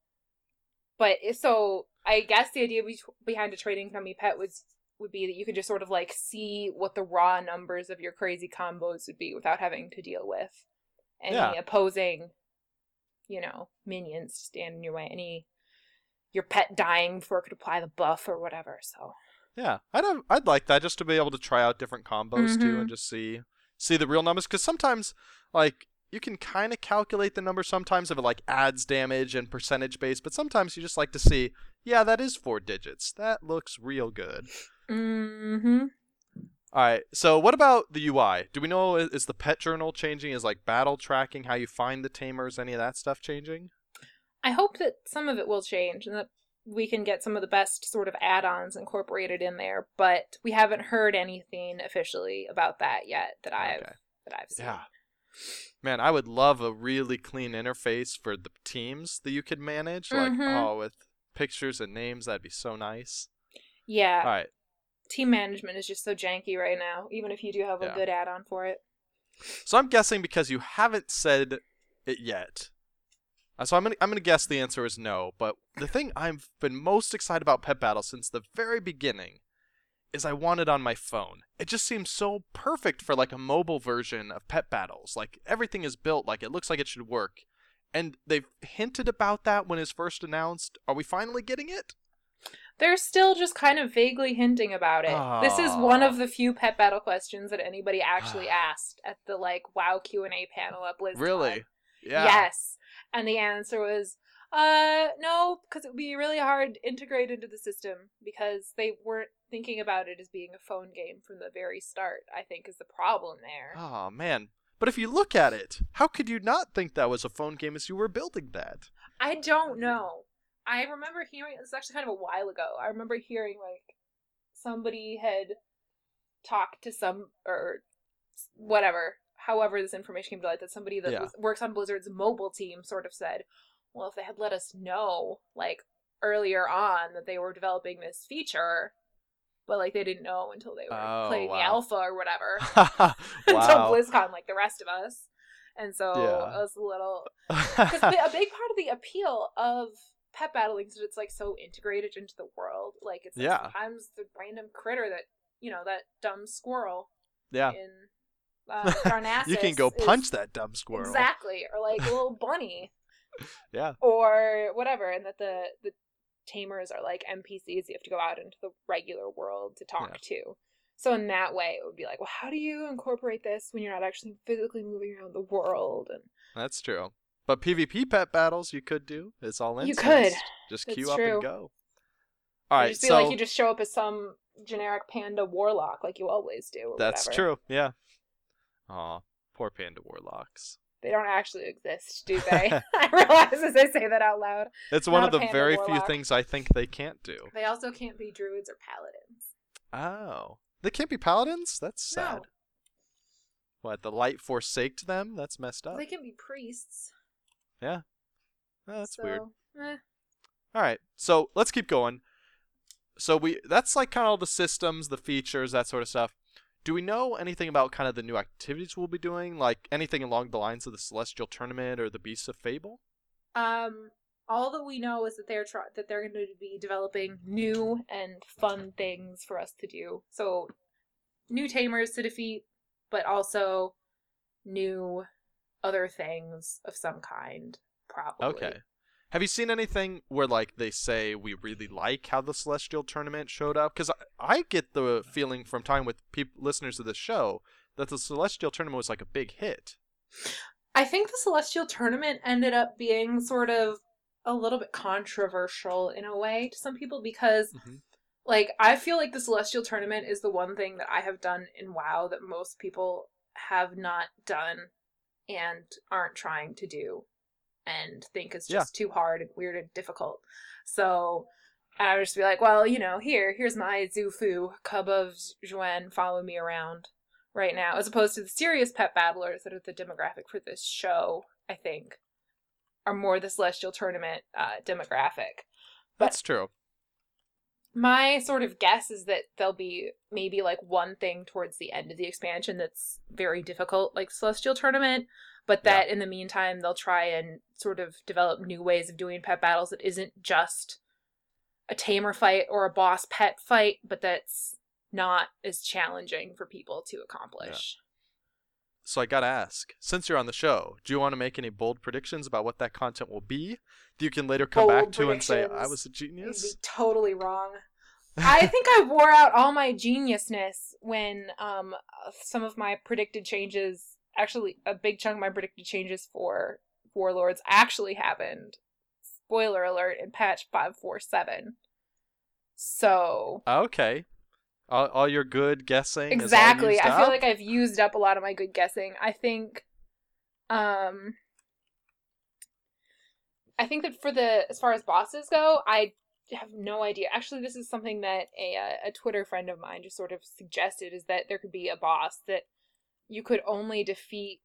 Speaker 3: but so I guess the idea be- behind a training dummy pet was would be that you could just sort of like see what the raw numbers of your crazy combos would be without having to deal with any
Speaker 2: Yeah.
Speaker 3: opposing you know, minions stand in your way. Any your pet dying before it could apply the buff or whatever. So
Speaker 2: Yeah, I'd have, I'd like that just to be able to try out different combos too
Speaker 3: Mhm.
Speaker 2: and just see see the real numbers because sometimes like you can kind of calculate the number sometimes if it like adds damage and percentage base, but sometimes you just like to see, yeah, that is four digits. That looks real good.
Speaker 3: mm-hmm.
Speaker 2: All right. So what about the UI? Do we know is, is the pet journal changing? Is like battle tracking how you find the tamers? Any of that stuff changing?
Speaker 3: I hope that some of it will change and that we can get some of the best sort of add-ons incorporated in there, but we haven't heard anything officially about that yet that I've
Speaker 2: Okay.
Speaker 3: that I've seen.
Speaker 2: Yeah. Man, I would love a really clean interface for the teams that you could manage. Like,
Speaker 3: Mhm.
Speaker 2: oh, with pictures and names, that'd be so nice.
Speaker 3: Yeah.
Speaker 2: All right.
Speaker 3: Team management is just so janky right now, even if you do have a
Speaker 2: Yeah.
Speaker 3: good add-on for it.
Speaker 2: So I'm guessing because you haven't said it yet. Uh, So I'm gonna I'm gonna guess the answer is no. But the thing I've been most excited about Pet Battle since the very beginning is I want it on my phone. It just seems so perfect for like a mobile version of Pet Battles. Like everything is built like it looks like it should work. And they've hinted about that when it's first announced. Are we finally getting it?
Speaker 3: They're still just kind of vaguely hinting about it. This is one of the few pet battle questions that anybody actually asked at the like WoW Q and A panel at BlizzCon.
Speaker 2: Really? Yeah.
Speaker 3: Yes. And the answer was, uh, no, because it would be really hard to integrate into the system because they weren't thinking about it as being a phone game from the very start. I think is the problem there.
Speaker 2: Oh man. But if you look at it, how could you not think that was a phone game as you were building that?
Speaker 3: I don't know. I remember hearing this is actually kind of a while ago. I remember hearing like somebody had talked to some or whatever, however this information came to light that somebody that
Speaker 2: Yeah.
Speaker 3: was, works on Blizzard's mobile team sort of said, "Well, if they had let us know like earlier on that they were developing this feature, but like they didn't know until they were
Speaker 2: Oh,
Speaker 3: playing the alpha or whatever until
Speaker 2: wow.
Speaker 3: BlizzCon, like the rest of us." And so
Speaker 2: Yeah.
Speaker 3: I was a little because a big part of the appeal of pet battling is that it's like so integrated into the world. Like it's like,
Speaker 2: Yeah.
Speaker 3: sometimes the random critter that you know that dumb squirrel
Speaker 2: yeah.
Speaker 3: in uh,
Speaker 2: you can go
Speaker 3: is-
Speaker 2: punch that dumb squirrel.
Speaker 3: exactly, or like a little bunny,
Speaker 2: Yeah.
Speaker 3: or whatever, and that the the tamers are like NPCs you have to go out into the regular world to talk to. So in that way, it would be like, well, how do you incorporate this when you're not actually physically moving around the world? And
Speaker 2: That's true. But PvP pet battles you could do. It's all
Speaker 3: in.
Speaker 2: You
Speaker 3: could.
Speaker 2: Just
Speaker 3: It's
Speaker 2: queue up
Speaker 3: true.
Speaker 2: and go. All right,
Speaker 3: just
Speaker 2: so
Speaker 3: like you just show up as some generic panda warlock like you always do. Or
Speaker 2: that's
Speaker 3: whatever.
Speaker 2: true. Yeah. Aw, poor panda warlocks.
Speaker 3: They don't actually exist, do they? I realize as I say that out loud.
Speaker 2: It's one of the very
Speaker 3: warlock.
Speaker 2: few things I think they can't do.
Speaker 3: They also can't be druids or paladins.
Speaker 2: Oh, they can't be paladins. That's sad.
Speaker 3: No.
Speaker 2: What the light forsaked them? That's messed up.
Speaker 3: They can be priests.
Speaker 2: Oh, that's
Speaker 3: so,
Speaker 2: weird.
Speaker 3: eh.
Speaker 2: All right, so let's keep going. So we that's like kind of all the systems, the features, that sort of stuff. Do we know anything about kind of the new activities we'll be doing, like anything along the lines of the Celestial Tournament or the Beasts of Fable?
Speaker 3: Um, all that we know is that they're try- that they're going to be developing new and fun things for us to do. So, new tamers to defeat, but also new other things of some kind. Probably.
Speaker 2: Okay. Have you seen anything where like they say we really like how the Celestial Tournament showed up? Because I, I get the feeling from time with peop- listeners of the show that the Celestial Tournament was like a big hit.
Speaker 3: I think the Celestial Tournament ended up being sort of a little bit controversial in a way to some people because
Speaker 2: Mhm.
Speaker 3: like I feel like the Celestial Tournament is the one thing that I have done in WoW that most people have not done and aren't trying to do and think is
Speaker 2: Yeah.
Speaker 3: just too hard and weird and difficult. So I would just be like, well, you know, here, here's my Xu-Fu, cub of Xuen, follow me around right now, as opposed to the serious pet battlers that are the demographic for this show, I think, are more the Celestial Tournament uh, demographic. But-
Speaker 2: That's true.
Speaker 3: My sort of guess is that there'll be maybe like one thing towards the end of the expansion that's very difficult, like Celestial Tournament, but that in the meantime they'll try and sort of develop new ways of doing pet battles that isn't just a tamer fight or a boss pet fight, but that's not as challenging for people to accomplish.
Speaker 2: So I gotta ask, since you're on the show, do you want to make any bold predictions about what that content will be? That you can later come back to and say, I was a genius?
Speaker 3: be totally wrong. I think I wore out all my geniusness when um some of my predicted changes actually a big chunk of my predicted changes for warlords actually happened. Spoiler alert in patch 547. So,
Speaker 2: Okay. All, all your good guessing.
Speaker 3: Exactly. I feel like I've used up a lot of my good guessing. I think um I think that for the as far as bosses go, I have no idea. Actually, this is something that a uh, a Twitter friend of mine just sort of suggested is that there could be a boss that you could only defeat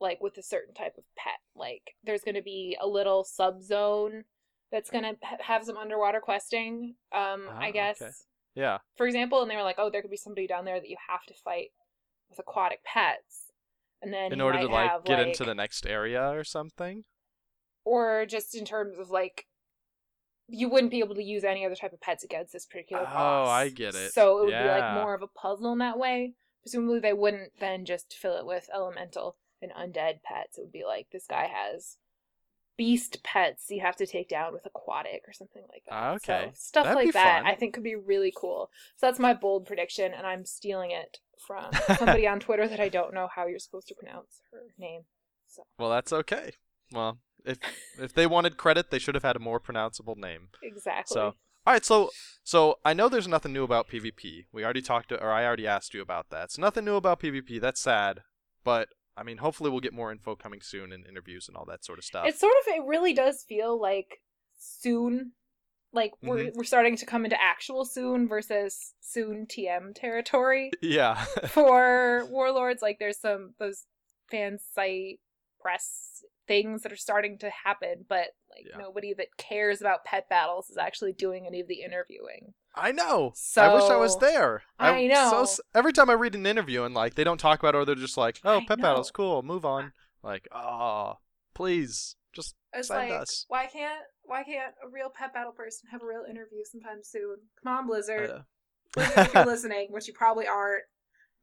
Speaker 3: like with a certain type of pet. Like there's going to be a little sub zone that's going to ha- have some underwater questing. Um
Speaker 2: Ah,
Speaker 3: I guess
Speaker 2: okay. Yeah.
Speaker 3: for example, and they were like, "Oh, there could be somebody down there that you have to fight with aquatic pets," and then
Speaker 2: In order to like
Speaker 3: have,
Speaker 2: get
Speaker 3: like-
Speaker 2: into the next area or something.
Speaker 3: or just in terms of like, you wouldn't be able to use any other type of pets against this particular
Speaker 2: Oh. I get it.
Speaker 3: So it would be like more of a puzzle in that way. Presumably, they wouldn't then just fill it with elemental and undead pets. It would be like this guy has beast pets you have to take down with aquatic or something like that.
Speaker 2: Ah, okay.
Speaker 3: So stuff
Speaker 2: That'd
Speaker 3: like that
Speaker 2: fun.
Speaker 3: I think could be really cool. So that's my bold prediction, and I'm stealing it from somebody on Twitter that I don't know how you're supposed to pronounce her name. So
Speaker 2: Well, that's okay. Well, if if they wanted credit, they should have had a more pronounceable name.
Speaker 3: exactly.
Speaker 2: So, all right, so so I know there's nothing new about PvP. We already talked to, or I already asked you about that. So nothing new about PvP. That's sad, but I mean, hopefully we'll get more info coming soon and interviews and all that sort of stuff.
Speaker 3: It sort of it really does feel like soon like we're
Speaker 2: Mm-hmm.
Speaker 3: we're starting to come into actual soon versus soon TM territory
Speaker 2: yeah,
Speaker 3: for Warlords. Like there's some those fan site press things that are starting to happen, but like
Speaker 2: Yeah.
Speaker 3: nobody that cares about pet battles is actually doing any of the interviewing.
Speaker 2: I know. I wish I was there.
Speaker 3: I
Speaker 2: So,
Speaker 3: know.
Speaker 2: s- every time I read an interview and like they don't talk about it, or they're just like, "Oh,
Speaker 3: I
Speaker 2: pet battles, cool, move on." Like, oh, please, just
Speaker 3: It's
Speaker 2: Send
Speaker 3: like
Speaker 2: us.
Speaker 3: why can't why can't a real pet battle person have a real interview sometime soon? Come on, Blizzard.
Speaker 2: uh,
Speaker 3: Blizzard, if you're listening, which you probably aren't.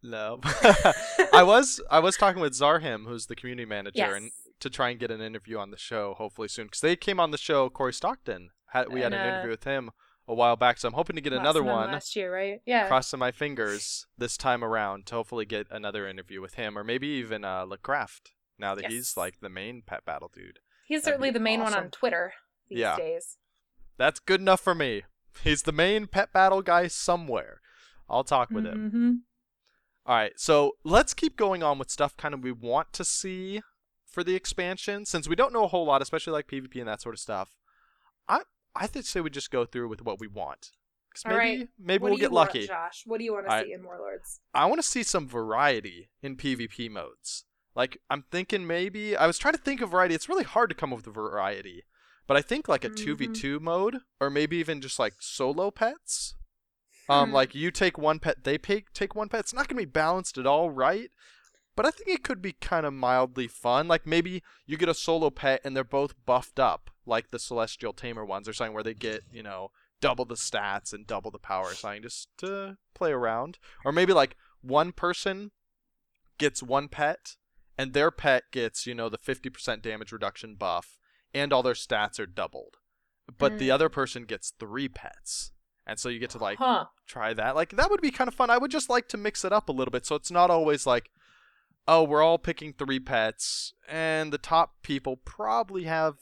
Speaker 2: no. I was I was talking with Zarhym, who's the community manager,
Speaker 3: Yes.
Speaker 2: and to try and get an interview on the show hopefully soon because they came on the show. Cory Stockton had we had
Speaker 3: And,
Speaker 2: an
Speaker 3: uh,
Speaker 2: interview with him a while back, so I'm hoping to get another one.
Speaker 3: last year, right? Yeah.
Speaker 2: Crossing my fingers this time around to hopefully get another interview with him, or maybe even uh, Lecraft. Now that he's like the main pet battle dude,
Speaker 3: He's
Speaker 2: that'd
Speaker 3: certainly the main one on Twitter these
Speaker 2: Yeah.
Speaker 3: days.
Speaker 2: that's good enough for me. He's the main pet battle guy somewhere. I'll talk with him.
Speaker 3: Mm-hmm.
Speaker 2: All right, so let's keep going on with stuff kind of we want to see for the expansion, since we don't know a whole lot, especially like PvP and that sort of stuff. I I think say we just go through with what we want, 'Cause maybe
Speaker 3: right.
Speaker 2: maybe
Speaker 3: what
Speaker 2: we'll get
Speaker 3: want,
Speaker 2: lucky.
Speaker 3: Josh? What do you want to see in Warlords?
Speaker 2: I want to see some variety in PvP modes. Like I'm thinking maybe I was trying to think of variety. It's really hard to come up with variety, but I think like a
Speaker 3: Mhm.
Speaker 2: two v two mode, or maybe even just like solo pets. Um,
Speaker 3: Hmm.
Speaker 2: like you take one pet, they take take one pet. It's not gonna be balanced at all, right? But I think it could be kind of mildly fun. Like maybe you get a solo pet and they're both buffed up, like the Celestial Tamer ones or something, where they get you know double the stats and double the power or something, just to play around. Or maybe like one person gets one pet and their pet gets you know the 50% damage reduction buff and all their stats are doubled but the
Speaker 3: Mm.
Speaker 2: other person gets three pets and so you get to like
Speaker 3: huh?
Speaker 2: try that like that would be kind of fun i would just like to mix it up a little bit so it's not always like oh we're all picking three pets and the top people probably have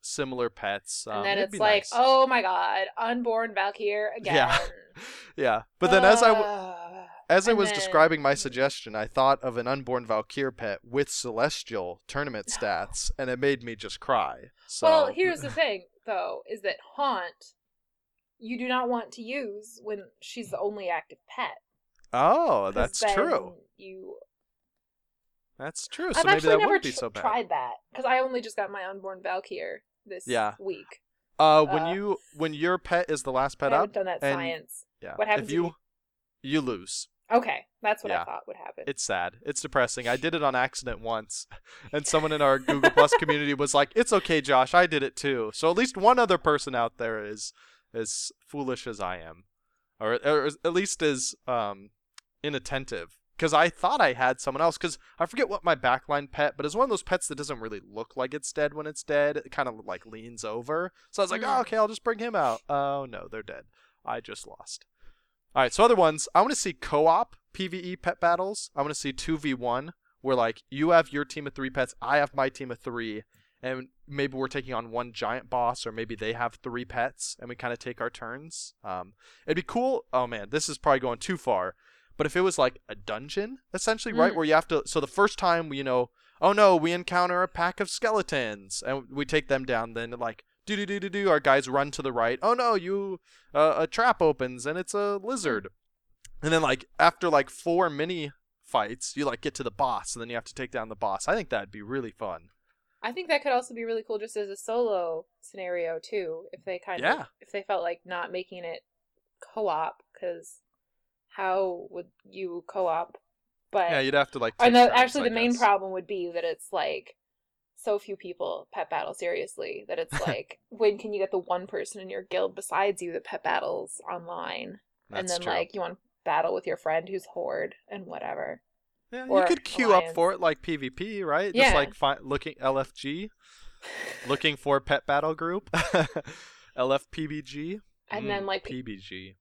Speaker 2: similar pets um,
Speaker 3: and then it's like,
Speaker 2: nice.
Speaker 3: oh my god, unborn Valkyr again.
Speaker 2: Yeah. yeah but then as i w-
Speaker 3: Uh,
Speaker 2: as i was
Speaker 3: then-
Speaker 2: describing my suggestion i thought of an unborn valkyr pet with celestial tournament stats and it made me just cry so
Speaker 3: Well, here's the thing, though, is that Haunt, you do not want to use when she's the only active pet.
Speaker 2: Oh, that's true
Speaker 3: You,
Speaker 2: that's true so
Speaker 3: I've
Speaker 2: maybe
Speaker 3: actually
Speaker 2: that
Speaker 3: never
Speaker 2: wouldn't be so bad
Speaker 3: tried that because I only just got my unborn Valkyr this
Speaker 2: Yeah.
Speaker 3: week.
Speaker 2: Uh, when
Speaker 3: Uh,
Speaker 2: you when your pet is the last
Speaker 3: I
Speaker 2: pet
Speaker 3: haven't
Speaker 2: up,
Speaker 3: done that science.
Speaker 2: yeah.
Speaker 3: What happens
Speaker 2: if you-
Speaker 3: you
Speaker 2: lose?
Speaker 3: Okay, that's what
Speaker 2: Yeah.
Speaker 3: I thought would happen.
Speaker 2: It's sad. It's depressing. I did it on accident once, and someone in our Google Plus community was like, "It's okay, Josh. I did it too." So at least one other person out there is as foolish as I am, or, or at least as um inattentive. Because I thought I had someone else. Because I forget what my backline pet, but it's one of those pets that doesn't really look like it's dead when it's dead. It kind of like leans over. So I was like,
Speaker 3: Mm.
Speaker 2: "Oh, okay, I'll just bring him out." Oh no, they're dead. I just lost. All right, so other ones, I want to see co-op PVE pet battles. I want to see 2v1 where like you have your team of 3 pets, I have my team of 3, and maybe we're taking on one giant boss, or maybe they have three pets, and we kind of take our turns. Um, it'd be cool. Oh man, this is probably going too far. But if it was like a dungeon, essentially, right,
Speaker 3: Mm.
Speaker 2: where you have to. So the first time you know, oh no, we encounter a pack of skeletons, and we take them down. Then like do do do do do, our guys run to the right. Oh no, you uh, a trap opens and it's a lizard. And then like after like four mini fights, you like get to the boss, and then you have to take down the boss. I think that'd be really fun.
Speaker 3: I think that could also be really cool just as a solo scenario too, if they kind
Speaker 2: Yeah.
Speaker 3: of if they felt like not making it co-op because how would you co-op? But
Speaker 2: Yeah, you'd have to like.
Speaker 3: and
Speaker 2: take
Speaker 3: the, actually
Speaker 2: I
Speaker 3: the main
Speaker 2: guess.
Speaker 3: problem would be that it's like so few people pet battle seriously that it's like when can you get the one person in your guild besides you that pet battles online
Speaker 2: That's and
Speaker 3: then
Speaker 2: true.
Speaker 3: like you want to battle with your friend who's horde and whatever.
Speaker 2: yeah, you could queue up for it like PvP, right?
Speaker 3: Yeah.
Speaker 2: Just like fi- looking LFG, looking for pet battle group, LFPBG,
Speaker 3: And then
Speaker 2: Mm,
Speaker 3: like
Speaker 2: PBG.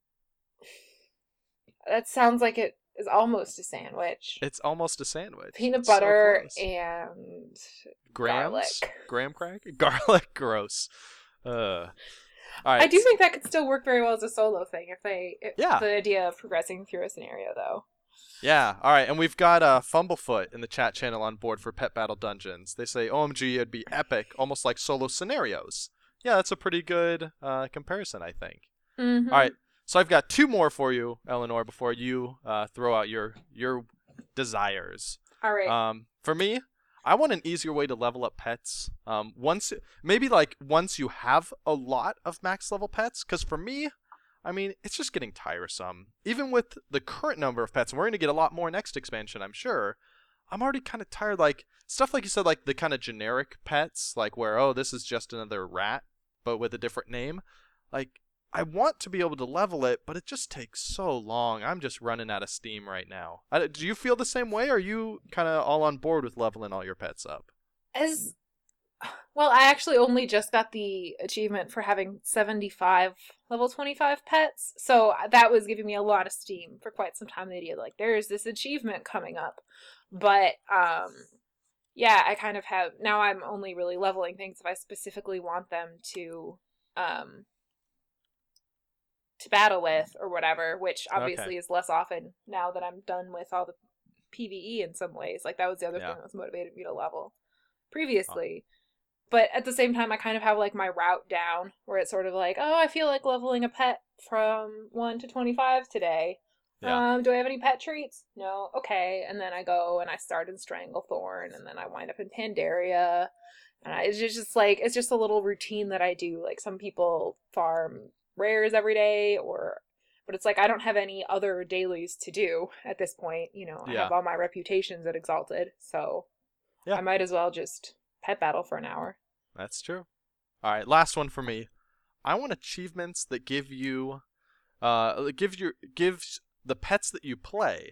Speaker 3: That sounds like it is almost a sandwich.
Speaker 2: It's almost a sandwich.
Speaker 3: Peanut
Speaker 2: It's so
Speaker 3: butter
Speaker 2: close.
Speaker 3: and
Speaker 2: grams,
Speaker 3: garlic.
Speaker 2: graham cracker, garlic, gross. Uh, all right.
Speaker 3: I do think that could still work very well as a solo thing if they if
Speaker 2: Yeah.
Speaker 3: the idea of progressing through a scenario though.
Speaker 2: Yeah. All right, and we've got uh, Fumblefoot in the chat channel on board for Pet Battle Dungeons. They say, "OMG, it'd be epic, almost like solo scenarios." Yeah, that's a pretty good uh, comparison, I think.
Speaker 3: Mm-hmm.
Speaker 2: All right, so I've got two more for you, Eleanor, before you uh, throw out your your desires.
Speaker 3: All right.
Speaker 2: Um, for me, I want an easier way to level up pets. Um, once maybe like once you have a lot of max level pets, because for me, I mean it's just getting tiresome. Even with the current number of pets, and we're gonna get a lot more next expansion, I'm sure. I'm already kind of tired. Like stuff like you said, like the kind of generic pets, like where oh this is just another rat, but with a different name. Like I want to be able to level it, but it just takes so long. I'm just running out of steam right now. I, do you feel the same way? Are you kind of all on board with leveling all your pets up?
Speaker 3: As well, I actually only just got the achievement for having 75 level 25 pets. So that was giving me a lot of steam for quite some time. The idea like there's this achievement coming up. But um yeah, I kind of have now I'm only really leveling things if I specifically want them to um to battle with or whatever, which obviously is less often now that I'm done with all the PvE in some ways. Like that was the other
Speaker 2: Yeah.
Speaker 3: thing that was motivated me to level previously. But at the same time I kind of have like my route down where it's sort of like, oh, I feel like leveling a pet from 1 to 25 today.
Speaker 2: Yeah.
Speaker 3: Um, do I have any pet treats? No. Okay. And then I go and I start in Stranglethorn and then I wind up in Pandaria. And I, it's just like it's just a little routine that I do. Like some people farm rares every day or but it's like I don't have any other dailies to do at this point. You know, I
Speaker 2: Yeah.
Speaker 3: have all my reputations at Exalted, so
Speaker 2: Yeah.
Speaker 3: I might as well just pet battle for an hour.
Speaker 2: That's true. All right, last one for me. I want achievements that give you, uh, give your give the pets that you play,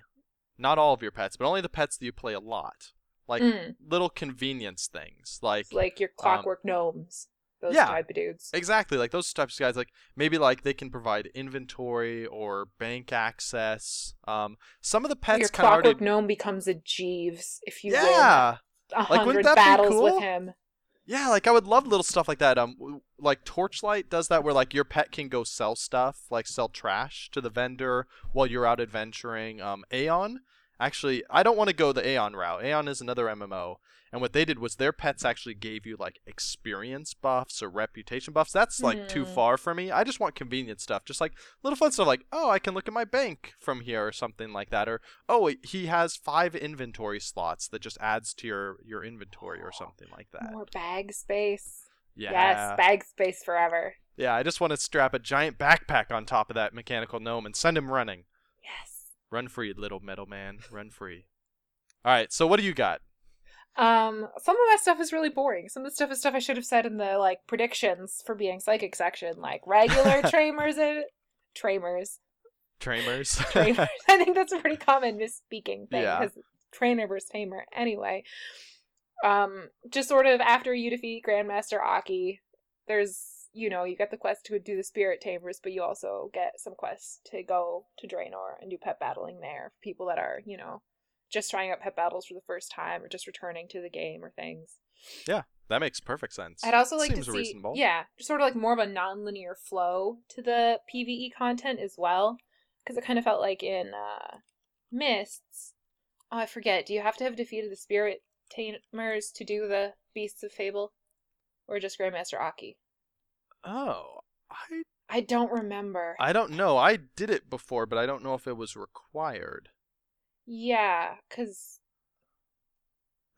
Speaker 2: not all of your pets, but only the pets that you play a lot, like
Speaker 3: Mm.
Speaker 2: little convenience things, like
Speaker 3: It's like your clockwork gnomes, those
Speaker 2: yeah.
Speaker 3: type of dudes.
Speaker 2: Exactly, like those types of guys. Like maybe like they can provide inventory or bank access. Um, some of the pets
Speaker 3: your clockwork
Speaker 2: already.
Speaker 3: mise becomes a Jeeves if you
Speaker 2: Yeah, Like,
Speaker 3: hundred
Speaker 2: that be
Speaker 3: battles
Speaker 2: cool?
Speaker 3: with him.
Speaker 2: yeah. Like I would love little stuff like that. Um, like Torchlight does that, where like your pet can go sell stuff, like sell trash to the vendor while you're out adventuring. Um, Aion. Actually, I don't want to go the Aion route. Aion is another MMO, and what they did was their pets actually gave you like experience buffs or reputation buffs. That's like too
Speaker 3: Mhm.
Speaker 2: far for me. I just want convenient stuff, just like little fun stuff, like oh, I can look at my bank from here or something like that, or oh, he has five inventory slots that just adds to your your inventory or something like that.
Speaker 3: More bag space.
Speaker 2: Yeah,
Speaker 3: Yes, bag space forever.
Speaker 2: yeah. I just want to strap a giant backpack on top of that mechanical gnome and send him running. Run free, little metal man. Run free. All right. So what do you got?
Speaker 3: Um, some of my stuff is really boring. Some of the stuff is stuff I should have said in the like predictions for being psychic section, like regular tramers and tramers.
Speaker 2: Tramers.
Speaker 3: Tramers. I think that's a pretty common misspeaking thing
Speaker 2: Yeah.
Speaker 3: because trainer versus tamer. Anyway, um, just sort of after you defeat Grandmaster Aki, there's you know you get the quest to do the spirit tamers, but you also get some quests to go to Draenor and do pet battling there. for People that are you know just trying out pet battles for the first time or just returning to the game or things.
Speaker 2: Yeah, that makes perfect sense.
Speaker 3: I'd also like
Speaker 2: Seems
Speaker 3: to see,
Speaker 2: reasonable.
Speaker 3: yeah, sort of like more of a non-linear flow to the PVE content as well, because it kind of felt like in uh, Mists. Oh, I forget. Do you have to have defeated the spirit tamers to do the Beasts of Fable, or just Grandmaster Aki?
Speaker 2: Oh, I
Speaker 3: I don't remember.
Speaker 2: I don't know. I did it before, but I don't know if it was required.
Speaker 3: Yeah, because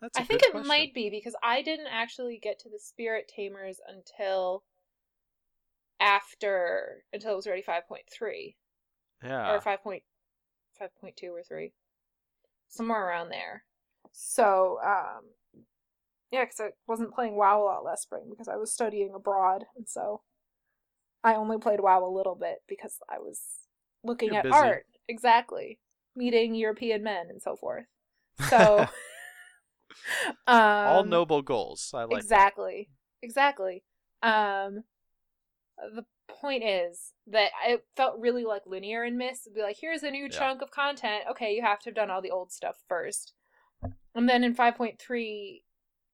Speaker 2: That's I
Speaker 3: I think it might be because I didn't actually get to the spirit tamers until after until it was already five point three.
Speaker 2: Yeah.
Speaker 3: or five point five point two or three, somewhere around there. So, um, yeah, because I wasn't playing WoW a lot last spring because I was studying abroad, and so I only played WoW a little bit because I was looking
Speaker 2: You're
Speaker 3: at
Speaker 2: busy.
Speaker 3: art, exactly, meeting European men and so forth. So, um,
Speaker 2: All noble goals. I like. that.
Speaker 3: exactly exactly um the point is that it felt really like linear in Mist. It'd be like, here's a new
Speaker 2: Yeah.
Speaker 3: chunk of content. Okay, you have to have done all the old stuff first. And then in 5.3,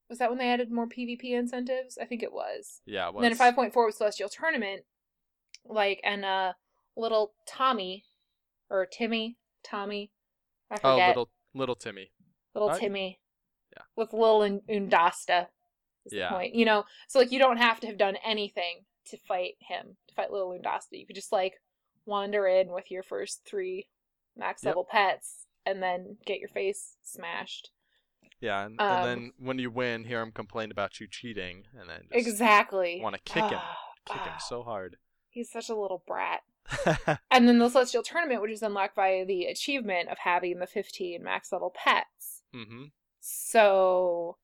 Speaker 3: was that when they added more PvP incentives? I think it was.
Speaker 2: Yeah. It
Speaker 3: And then 5.4 was Celestial Tournament. Like, and uh, little Tommy, or Timmy, Tommy, I
Speaker 2: Oh, little little Timmy.
Speaker 3: little Timmy.
Speaker 2: Yeah.
Speaker 3: With Lil and Undasta.
Speaker 2: Yeah.
Speaker 3: point. You know, so like you don't have to have done anything to fight him, to fight Lil Undasta. You could just like wander in with your first three max
Speaker 2: Yep.
Speaker 3: level pets and then get your face smashed.
Speaker 2: Yeah, and,
Speaker 3: Um,
Speaker 2: and then when you win, hear him complain about you cheating, and then just
Speaker 3: Exactly.
Speaker 2: want to kick him,
Speaker 3: Ah,
Speaker 2: kick him
Speaker 3: ah,
Speaker 2: so hard.
Speaker 3: He's such a little brat. And then the Celestial Tournament, which is unlocked by the achievement of having the 15 max level pets.
Speaker 2: hmm
Speaker 3: So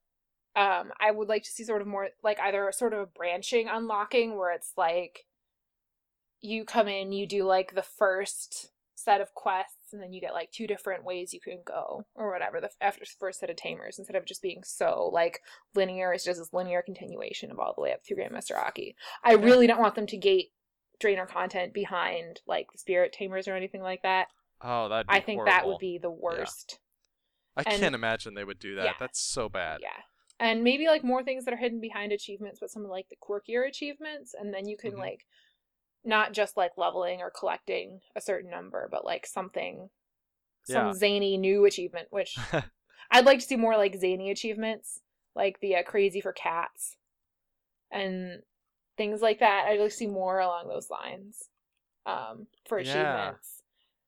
Speaker 3: um I would like to see sort of more like either sort of a branching unlocking where it's like you come in, you do like the first set of quests and then you get like two different ways you can go or whatever the after the first set of tamers instead of just being so like linear it's just this linear continuation of all the way up through Grandmaster Aki. I really don't want them to gate Draenor content behind like the spirit tamers or anything like that.
Speaker 2: Oh, that'd
Speaker 3: I think that would be the worst.
Speaker 2: I
Speaker 3: and-
Speaker 2: can't imagine they would do that.
Speaker 3: Yeah.
Speaker 2: That's so bad.
Speaker 3: Yeah. And maybe like more things that are hidden behind achievements, but some of like the quirkier achievements, and then you can
Speaker 2: Mhm.
Speaker 3: like not just like leveling or collecting a certain number, but like something some
Speaker 2: Yeah.
Speaker 3: zany new achievement, which I'd like to see more like zany achievements, like the uh, crazy for cats and things like that. I'd like to see more along those lines um, for
Speaker 2: Yeah.
Speaker 3: achievements.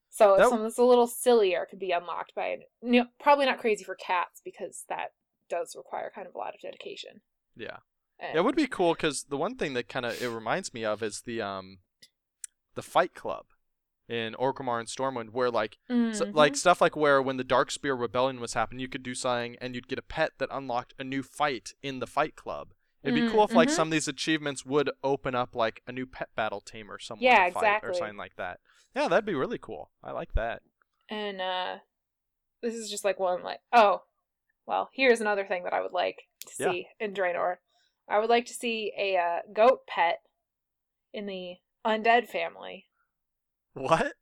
Speaker 3: So
Speaker 2: That-
Speaker 3: something that's a little sillier could be unlocked by, you know, probably not crazy for cats because that does require kind of a lot of dedication.
Speaker 2: yeah.
Speaker 3: And-
Speaker 2: It would be cool because the one thing that kind of it reminds me of is the um, the Fight Club in Orgrimmar and Stormwind, where like so,
Speaker 3: Mhm.
Speaker 2: like stuff like where when the Darkspear Rebellion was happening, you could do something and you'd get a pet that unlocked a new fight in the Fight Club. It'd be cool if like
Speaker 3: mhm.
Speaker 2: some of these achievements would open up like a new pet battle team or someone
Speaker 3: Yeah,
Speaker 2: to fight or something like that. Yeah, that'd be really cool. I like that.
Speaker 3: And uh this is just like one like oh, well, here's another thing that I would like to
Speaker 2: Yeah.
Speaker 3: see in Draenor. I would like to see a uh, goat pet in the undead family.
Speaker 2: What?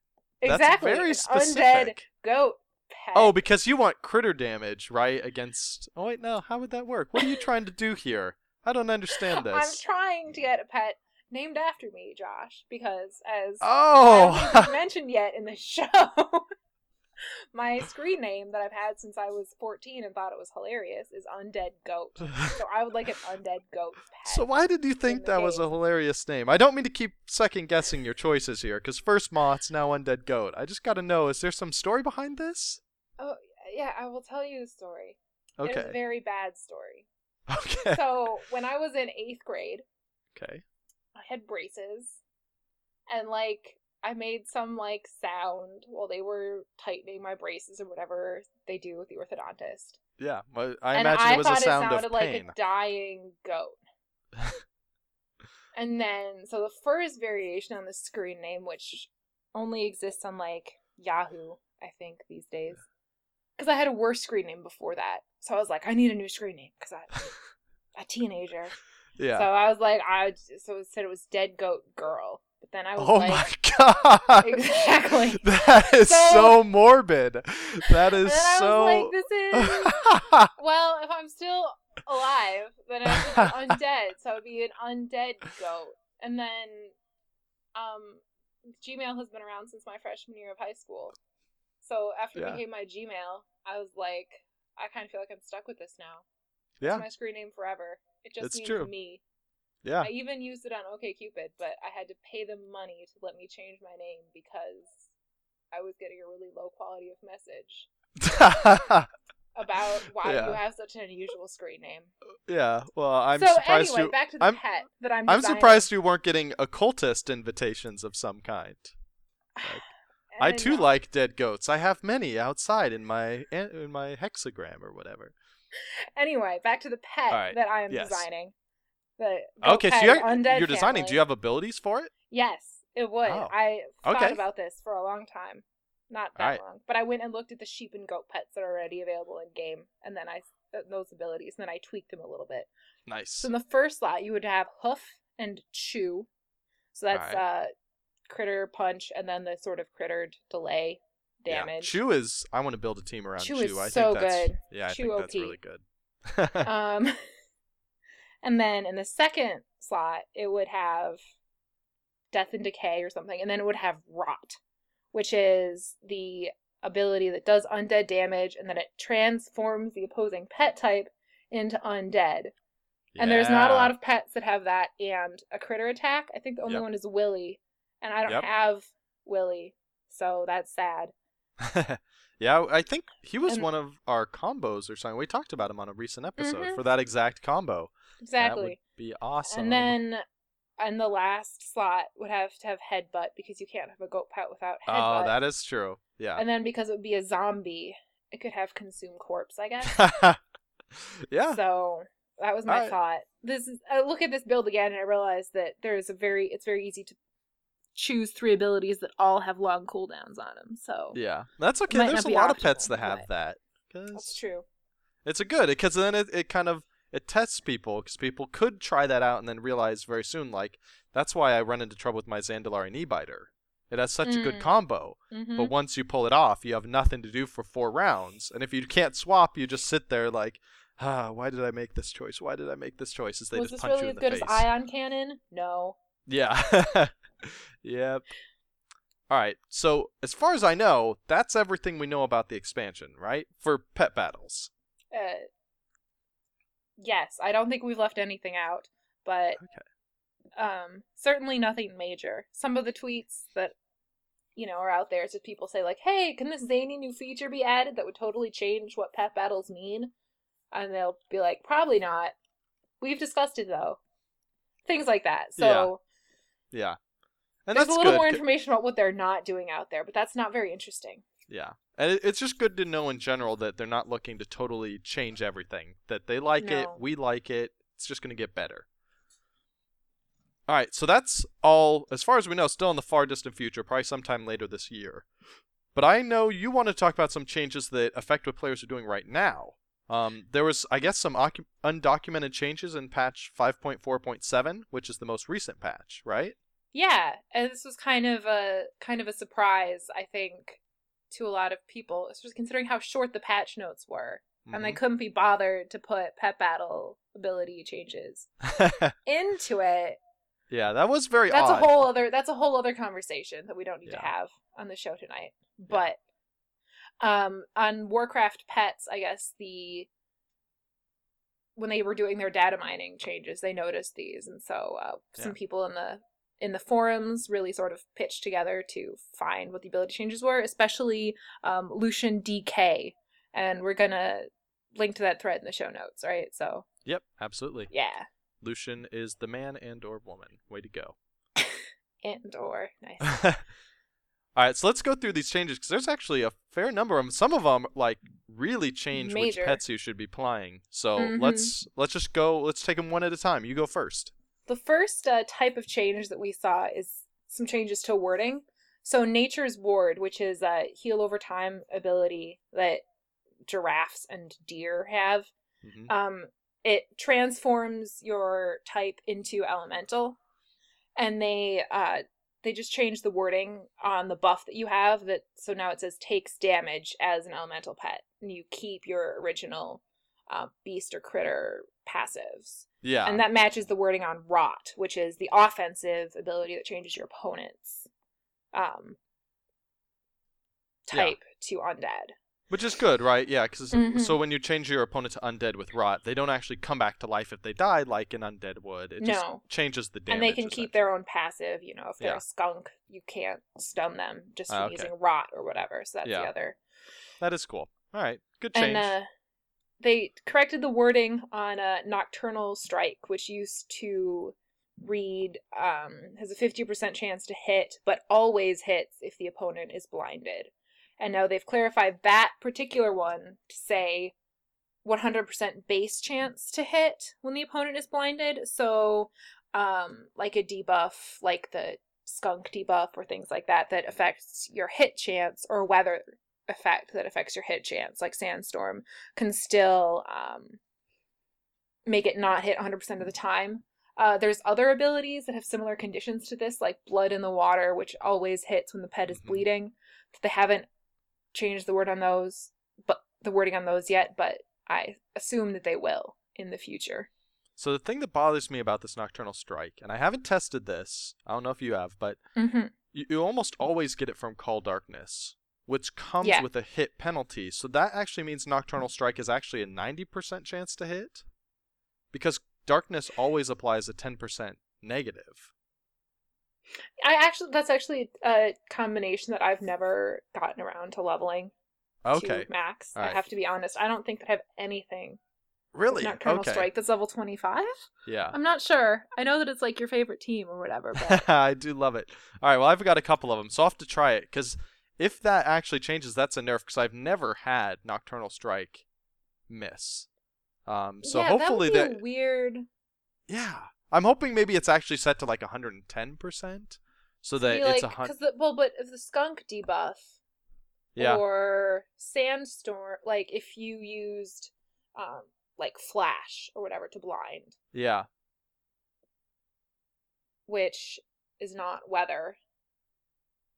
Speaker 2: That's
Speaker 3: exactly.
Speaker 2: very specific.
Speaker 3: undead goat pet.
Speaker 2: Oh, because you want critter damage, right? Against. Oh wait, no. How would that work? What are you trying to do here? I don't understand this.
Speaker 3: I'm trying to get a pet named after me, Josh, because as I
Speaker 2: Oh.
Speaker 3: don't mentioned yet in the show, my screen name that I've had since I was 14 and thought it was hilarious is Undead Goat. So I would like an undead goat pet.
Speaker 2: So why did you think that was a hilarious name? I don't mean to keep second guessing your choices here, because first Moth's now Undead Goat. I just gotta know, is there some story behind this?
Speaker 3: oh, yeah, I will tell you the story. Okay. It is a very bad story.
Speaker 2: Okay.
Speaker 3: So when I was in eighth grade,
Speaker 2: Okay.
Speaker 3: I had braces, and like I made some like sound while they were tightening my braces or whatever they do with the orthodontist.
Speaker 2: Yeah. Well, I
Speaker 3: and
Speaker 2: imagine
Speaker 3: I
Speaker 2: it was a sound
Speaker 3: it sounded
Speaker 2: of
Speaker 3: like
Speaker 2: pain.
Speaker 3: a dying goat. and then, so the first variation on the screen name, which only exists on like Yahoo, I think these days, because I had a worse screen name before that. So I was like, I need a new screen name because I, a teenager.
Speaker 2: yeah.
Speaker 3: So I was like, I so it said it was Dead Goat Girl But then I was
Speaker 2: Oh
Speaker 3: like,
Speaker 2: my god!
Speaker 3: Exactly.
Speaker 2: That is so,
Speaker 3: So-
Speaker 2: morbid. That is
Speaker 3: and
Speaker 2: is
Speaker 3: I
Speaker 2: so.
Speaker 3: like, this is well, if I'm still alive, then I'm undead, so I would be an undead goat. And then, um, Gmail has been around since my freshman year of high school. So after
Speaker 2: Yeah.
Speaker 3: it became my Gmail, I was like, I kind of feel like I'm stuck with this now.
Speaker 2: yeah,
Speaker 3: It's my screen name forever. It just
Speaker 2: It's
Speaker 3: means
Speaker 2: true.
Speaker 3: me.
Speaker 2: Yeah.
Speaker 3: I even used it on OKCupid, but I had to pay them money to let me change my name because I was getting a really low quality of message about why
Speaker 2: Yeah.
Speaker 3: you have such an unusual screen name.
Speaker 2: yeah. Well, I'm
Speaker 3: so
Speaker 2: surprised
Speaker 3: anyway,
Speaker 2: you.
Speaker 3: back to the
Speaker 2: I'm-
Speaker 3: pet that I'm.
Speaker 2: I'm
Speaker 3: designing.
Speaker 2: surprised you weren't getting occultist invitations of some kind. I too like dead goats. I have many outside in my in my hexagram or whatever.
Speaker 3: Anyway, back to the pet
Speaker 2: Alright,
Speaker 3: that I am
Speaker 2: yes.
Speaker 3: designing. The
Speaker 2: Okay, so you're, you're designing.
Speaker 3: family.
Speaker 2: Do you have abilities for it?
Speaker 3: Yes, it would.
Speaker 2: Oh.
Speaker 3: I thought
Speaker 2: Okay.
Speaker 3: about this for a long time. Not that
Speaker 2: Alright.
Speaker 3: long, but I went and looked at the sheep and goat pets that are already available in game, and then I uh, those abilities, and then I tweaked them a little bit.
Speaker 2: Nice.
Speaker 3: So in the first slot, you would have hoof and chew. So that's uh, critter punch, and then the sort of crittered delay
Speaker 2: Yeah.
Speaker 3: damage.
Speaker 2: Chew is. I want to build a team around
Speaker 3: Chew
Speaker 2: Chew.
Speaker 3: is
Speaker 2: I
Speaker 3: so
Speaker 2: think that's,
Speaker 3: good.
Speaker 2: Yeah, I
Speaker 3: Chew
Speaker 2: think that's really good.
Speaker 3: Um, and then in the second slot, it would have death and decay or something, and then it would have rot, which is the ability that does undead damage, and then it transforms the opposing pet type into undead. And there's not a lot of pets that have that and a critter attack. I think the only
Speaker 2: Yep.
Speaker 3: one is Willy, and I don't
Speaker 2: Yep.
Speaker 3: have Willy, so that's sad.
Speaker 2: yeah, I think he was
Speaker 3: And-
Speaker 2: one of our combos or something. We talked about him on a recent episode
Speaker 3: Mhm.
Speaker 2: for that exact combo. That
Speaker 3: Exactly.
Speaker 2: would be awesome.
Speaker 3: And then and the last slot would have to have headbutt because you can't have a goat pet without oh, headbutt.
Speaker 2: oh, that is true. Yeah.
Speaker 3: And then because it would be a zombie, it could have consume corpse, I guess.
Speaker 2: yeah.
Speaker 3: So that was my
Speaker 2: Alright.
Speaker 3: thought. This is I look at this build again and I realize that there is a very it's very easy to choose three abilities that all have long cooldowns on them. So
Speaker 2: Yeah. That's okay. There's a lot of pets that have that.
Speaker 3: that's true.
Speaker 2: it's a good because then it, it kind of it tests people because people could try that out and then realize very soon like that's why I run into trouble with my Zandalari Kneebiter. It has such a good
Speaker 3: Mm.
Speaker 2: combo,
Speaker 3: hmm
Speaker 2: but once you pull it off, you have nothing to do for four rounds. And if you can't swap, you just sit there like, ah, why did I make this choice? Why did I make this choice? As they
Speaker 3: Was
Speaker 2: just
Speaker 3: this
Speaker 2: punch
Speaker 3: really
Speaker 2: you
Speaker 3: as
Speaker 2: in the
Speaker 3: good
Speaker 2: face.
Speaker 3: as ion cannon? No.
Speaker 2: Yeah. yep. All right. So, as far as I know, that's everything we know about the expansion, right? For pet battles.
Speaker 3: Uh, yes, I don't think we've left anything out, but um, certainly nothing major. Some of the tweets that you know are out there is just people say like, "Hey, can this zany new feature be added that would totally change what pet battles mean?" And they'll be like, "Probably not. We've discussed it though." Things like that. So
Speaker 2: Yeah. And
Speaker 3: there's
Speaker 2: that's
Speaker 3: a little
Speaker 2: good.
Speaker 3: more information about what they're not doing out there, but that's not very interesting.
Speaker 2: Yeah. And it's just good to know in general that they're not looking to totally change everything. That they like it, we like it. It's just going to get better. All right, so that's all, as far as we know, still in the far distant future, probably sometime later this year. But I know you want to talk about some changes that affect what players are doing right now. Um, there was, I guess, some ocu- undocumented changes in patch 5.4.7, which is the most recent patch, right?
Speaker 3: Yeah, and this was kind of a kind of a surprise, I think, to a lot of people, especially considering how short the patch notes were, and they
Speaker 2: Mhm.
Speaker 3: couldn't be bothered to put pet battle ability changes
Speaker 2: Mm-hmm.
Speaker 3: into it.
Speaker 2: yeah, that was very
Speaker 3: That's
Speaker 2: odd.
Speaker 3: a whole other that's a whole other conversation that we don't need to have on the show tonight. But um on Warcraft Pets, I guess the when they were doing their data mining changes, they noticed these, and so uh, some
Speaker 2: Yeah.
Speaker 3: people in the in the forums really sort of pitched together to find what the ability changes were, especially um, Lucian DK, and we're gonna link to that thread in the show notes, right? So
Speaker 2: Yep, absolutely.
Speaker 3: yeah,
Speaker 2: Lucian is the man and or woman. Way to go.
Speaker 3: and or nice.
Speaker 2: All right, so let's go through these changes because there's actually a fair number of them. Some of them like really change
Speaker 3: Major.
Speaker 2: which pets you should be playing. So
Speaker 3: Mhm.
Speaker 2: let's let's just go. Let's take them one at a time. You go first.
Speaker 3: The first uh, type of change that we saw is some changes to wording. So Nature's Ward, which is a heal over time ability that giraffes and deer have,
Speaker 2: hmm
Speaker 3: um, it transforms your type into elemental, and they uh, they just change the wording on the buff that you have. That so now it says takes damage as an elemental pet, and you keep your original uh, beast or critter passives.
Speaker 2: Yeah.
Speaker 3: And that matches the wording on Rot, which is the offensive ability that changes your opponent's um,
Speaker 2: Yeah.
Speaker 3: type to undead.
Speaker 2: Which is good, right? Yeah, because
Speaker 3: Mhm.
Speaker 2: so when you change your opponent to undead with rot, they don't actually come back to life if they die, like an undead would. It just
Speaker 3: No.
Speaker 2: changes the damage.
Speaker 3: and they can keep their own passive. You know, if they're
Speaker 2: Yeah.
Speaker 3: a skunk, you can't stun them just
Speaker 2: Ah,
Speaker 3: from
Speaker 2: okay.
Speaker 3: using Rot or whatever. So that's
Speaker 2: Yeah.
Speaker 3: the other.
Speaker 2: That is cool. All right, good change.
Speaker 3: And uh, they corrected the wording on a Nocturnal Strike, which used to read um, has a 50% chance to hit, but always hits if the opponent is blinded. And now they've clarified that particular one to say 100% base chance to hit when the opponent is blinded. So, um, like a debuff, like the skunk debuff or things like that, that affects your hit chance or weather effect that affects your hit chance, like Sandstorm, can still um, make it not hit 100% of the time. Uh, there's other abilities that have similar conditions to this, like Blood in the Water, which always hits when the pet is
Speaker 2: Mhm.
Speaker 3: bleeding. They haven't changed the word on those, but the wording on those yet, but I assume that they will in the future.
Speaker 2: so the thing that bothers me about this nocturnal strike, and I haven't tested this, I don't know if you have, but
Speaker 3: Mm-hmm.
Speaker 2: you, you almost always get it from Call Darkness, which comes
Speaker 3: Yeah.
Speaker 2: with a hit penalty. So that actually means Nocturnal Strike is actually a 90% chance to hit? Because Darkness always applies a 10% negative.
Speaker 3: I actually, that's actually a combination that I've never gotten around to leveling
Speaker 2: Okay.
Speaker 3: to max.
Speaker 2: All
Speaker 3: I have to be honest. I don't think that I have anything
Speaker 2: Really?
Speaker 3: Nocturnal
Speaker 2: okay.
Speaker 3: Strike that's level 25.
Speaker 2: Yeah.
Speaker 3: I'm not sure. I know that it's like your favorite team or whatever, but
Speaker 2: I do love it. All right, well, I've got a couple of them, so I'll have to try it because if that actually changes, that's a nerf because I've never had Nocturnal Strike miss. Um, so
Speaker 3: yeah,
Speaker 2: hopefully
Speaker 3: that
Speaker 2: that,
Speaker 3: weird.
Speaker 2: yeah, I'm hoping maybe it's actually set to like 110 percent, so that it's a hundred.
Speaker 3: well, but if the skunk debuff
Speaker 2: Yeah,
Speaker 3: or sandstorm, like if you used um like flash or whatever to blind,
Speaker 2: yeah,
Speaker 3: which is not weather,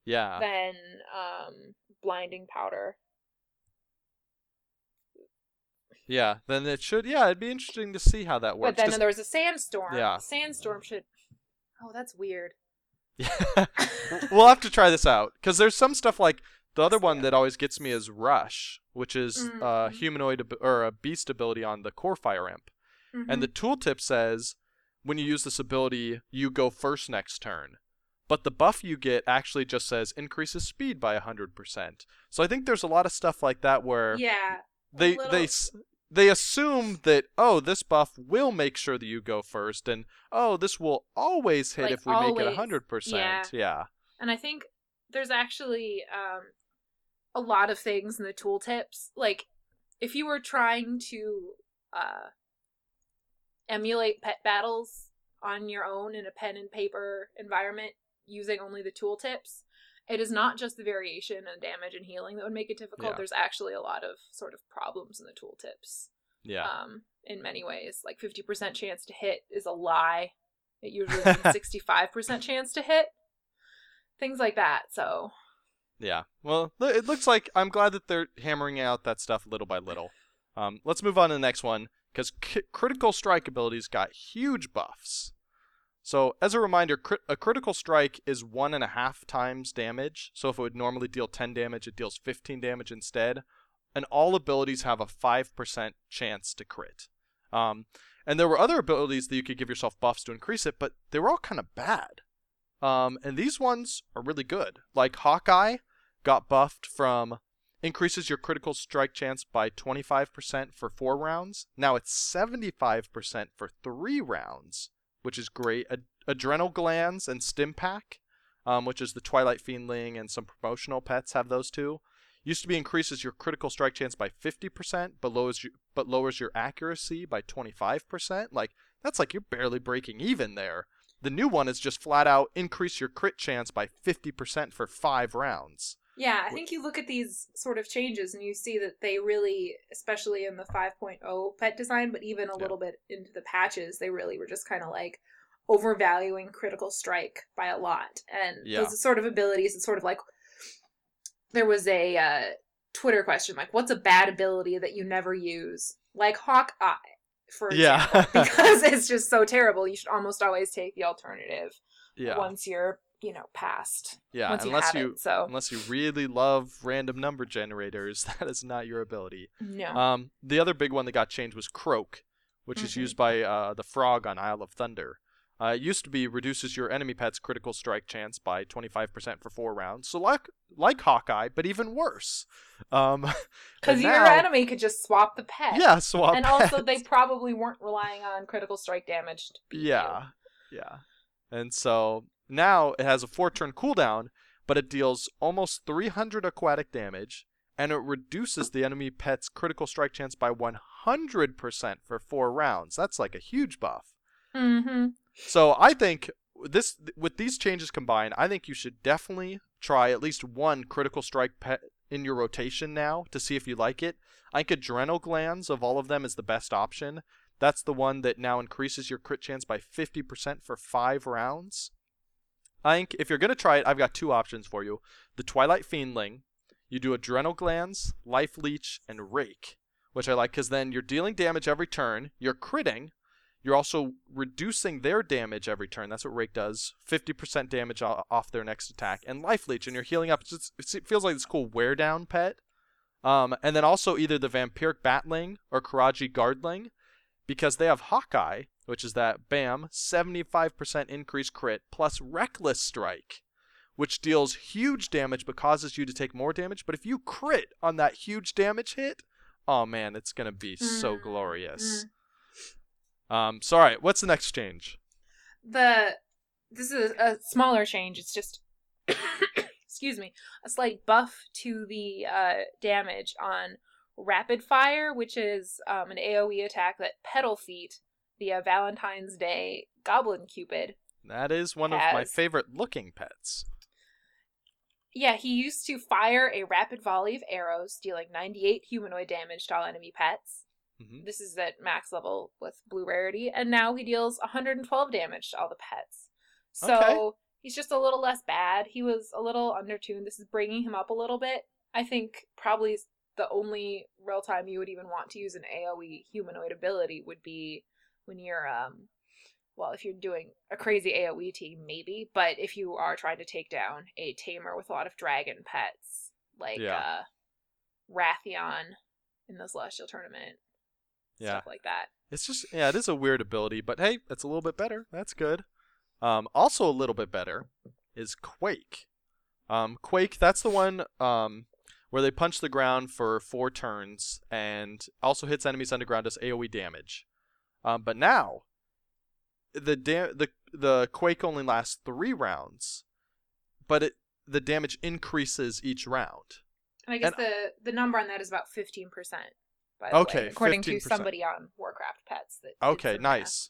Speaker 2: yeah.
Speaker 3: then um blinding powder.
Speaker 2: Yeah, then it should. Yeah, it'd be interesting to see how that works.
Speaker 3: But then there was a sandstorm.
Speaker 2: Yeah.
Speaker 3: Sandstorm should. Oh, that's weird.
Speaker 2: yeah we'll have to try this out because there's some stuff like the other one that always gets me is Rush, which is uh,
Speaker 3: Mhm.
Speaker 2: humanoid ab- or a beast ability on the Corefire Imp, and the tooltip says when you use this ability, you go first next turn. But the buff you get actually just says increases speed by 100%. So I think there's a lot of stuff like that where
Speaker 3: yeah.
Speaker 2: they
Speaker 3: little-
Speaker 2: they they assume that oh this buff will make sure that you go first and oh this will always hit
Speaker 3: Like,
Speaker 2: if we make it
Speaker 3: always.
Speaker 2: 100%.
Speaker 3: Yeah.
Speaker 2: yeah.
Speaker 3: And I think there's actually um, a lot of things in the tooltips. Like, if you were trying to uh, emulate pet battles on your own in a pen and paper environment using only the tooltips, it is not just the variation and damage and healing that would make it difficult.
Speaker 2: Yeah.
Speaker 3: There's actually a lot of sort of problems in the tooltips.
Speaker 2: Yeah.
Speaker 3: Um, in many ways, like 50% chance to hit is a lie. It usually is 65% chance to hit. Things like that. So
Speaker 2: Yeah. Well, it looks like I'm glad that they're hammering out that stuff little by little. Um, let's move on to the next one because c- critical strike abilities got huge buffs. So, as a reminder, a critical strike is one and a half times damage. So, if it would normally deal 10 damage, it deals 15 damage instead. And all abilities have a 5% chance to crit. Um, and there were other abilities that you could give yourself buffs to increase it, but they were all kind of bad. Um, and these ones are really good. Like Hawkeye got buffed from increases your critical strike chance by 25% for four rounds. Now it's 75% for three rounds, which is great. Ad- adrenal glands and stim pack, um, which is the Twilight Fiendling and some promotional pets have those too. Used to be increases your critical strike chance by 50%, but lowers you, but lowers your accuracy by 25%. Like that's like you're barely breaking even there. The new one is just flat out increase your crit chance by 50% for 5 rounds.
Speaker 3: Yeah, I think you look at these sort of changes and you see that they really, especially in the 5.0 pet design, but even a
Speaker 2: Yeah.
Speaker 3: little bit into the patches, they really were just kind of like, overvaluing critical strike by a lot. And
Speaker 2: Yeah.
Speaker 3: those sort of abilities, it's sort of like there was a uh, Twitter question like, what's a bad ability that you never use? Like Hawkeye, for
Speaker 2: Yeah.
Speaker 3: example, because it's just so terrible. You should almost always take the alternative
Speaker 2: Yeah.
Speaker 3: once you're, you know, past.
Speaker 2: yeah.
Speaker 3: you
Speaker 2: Unless you
Speaker 3: it. So
Speaker 2: unless you really love random number generators, that is not your ability.
Speaker 3: no.
Speaker 2: Um, the other big one that got changed was Croak, which is
Speaker 3: Mhm.
Speaker 2: used by uh, the frog on Isle of Thunder. Uh, it used to be reduces your enemy pet's critical strike chance by 25% for four rounds. So like like Hawkeye, but even worse. Um,
Speaker 3: Because your
Speaker 2: now-
Speaker 3: enemy could just swap the pet.
Speaker 2: yeah, swap.
Speaker 3: and also they probably weren't relying on critical strike damage. Beat you.
Speaker 2: yeah, yeah, and so now it has a four turn cooldown, but it deals almost 300 aquatic damage, and it reduces the enemy pet's critical strike chance by 100% for four rounds. That's like a huge buff.
Speaker 3: Mm-hmm.
Speaker 2: So I think this with these changes combined, I think you should definitely try at least one critical strike pet in your rotation now to see if you like it. I think adrenal glands of all of them is the best option. That's the one that now increases your crit chance by 50% for 5 rounds. I think if you're to try it, I've got two options for you. The Twilight Fiendling, you do adrenal glands, life leech, and rake, which I like cuz then you're dealing damage every turn, you're critting, you're also reducing their damage every turn. That's what Rake does. 50% damage off their next attack. And Life Leech, and you're healing up. Just, it feels like this cool wear down pet. Um, and then also either the Vampiric Batling or Karaji Guardling, because they have Hawkeye, which is that BAM, 75% increased crit, plus Reckless Strike, which deals huge damage but causes you to take more damage. But if you crit on that huge damage hit, oh man, it's going to be so
Speaker 3: Mm,
Speaker 2: glorious. Um, so all right, what's the next change?
Speaker 3: The this is a smaller change. It's just excuse me, a slight buff to the uh, damage on rapid fire, which is um, an AOE attack that Peddlefeet, the uh, Valentine's Day Goblin Cupid.
Speaker 2: That is one of my favorite looking pets.
Speaker 3: Yeah, he used to fire a rapid volley of arrows, dealing 98 humanoid damage to all enemy pets.
Speaker 2: hmm
Speaker 3: This is at max level with blue rarity, and now he deals 112 damage to all the pets. So
Speaker 2: Okay.
Speaker 3: he's just a little less bad. He was a little undertuned. This is bringing him up a little bit. I think probably the only real time you would even want to use an AoE humanoid ability would be when you're um well, if you're doing a crazy AoE team, maybe, but if you are trying to take down a tamer with a lot of dragon pets, like
Speaker 2: Yeah.
Speaker 3: uh Wrathion in the Celestial Tournament,
Speaker 2: Yeah.
Speaker 3: stuff like that.
Speaker 2: It's just yeah, it is a weird ability, but hey, it's a little bit better. That's good. Um, also a little bit better is Quake. Um, Quake, that's the one um, where they punch the ground for four turns and also hits enemies underground as AOE damage. Um, but now the da- the the Quake only lasts three rounds, but it the damage increases each round.
Speaker 3: And I guess
Speaker 2: And-
Speaker 3: the the number on that is about fifteen percent. By the
Speaker 2: Okay,
Speaker 3: way, according to
Speaker 2: 15%.
Speaker 3: somebody on Warcraft Pets. That
Speaker 2: Okay,
Speaker 3: some math.
Speaker 2: nice.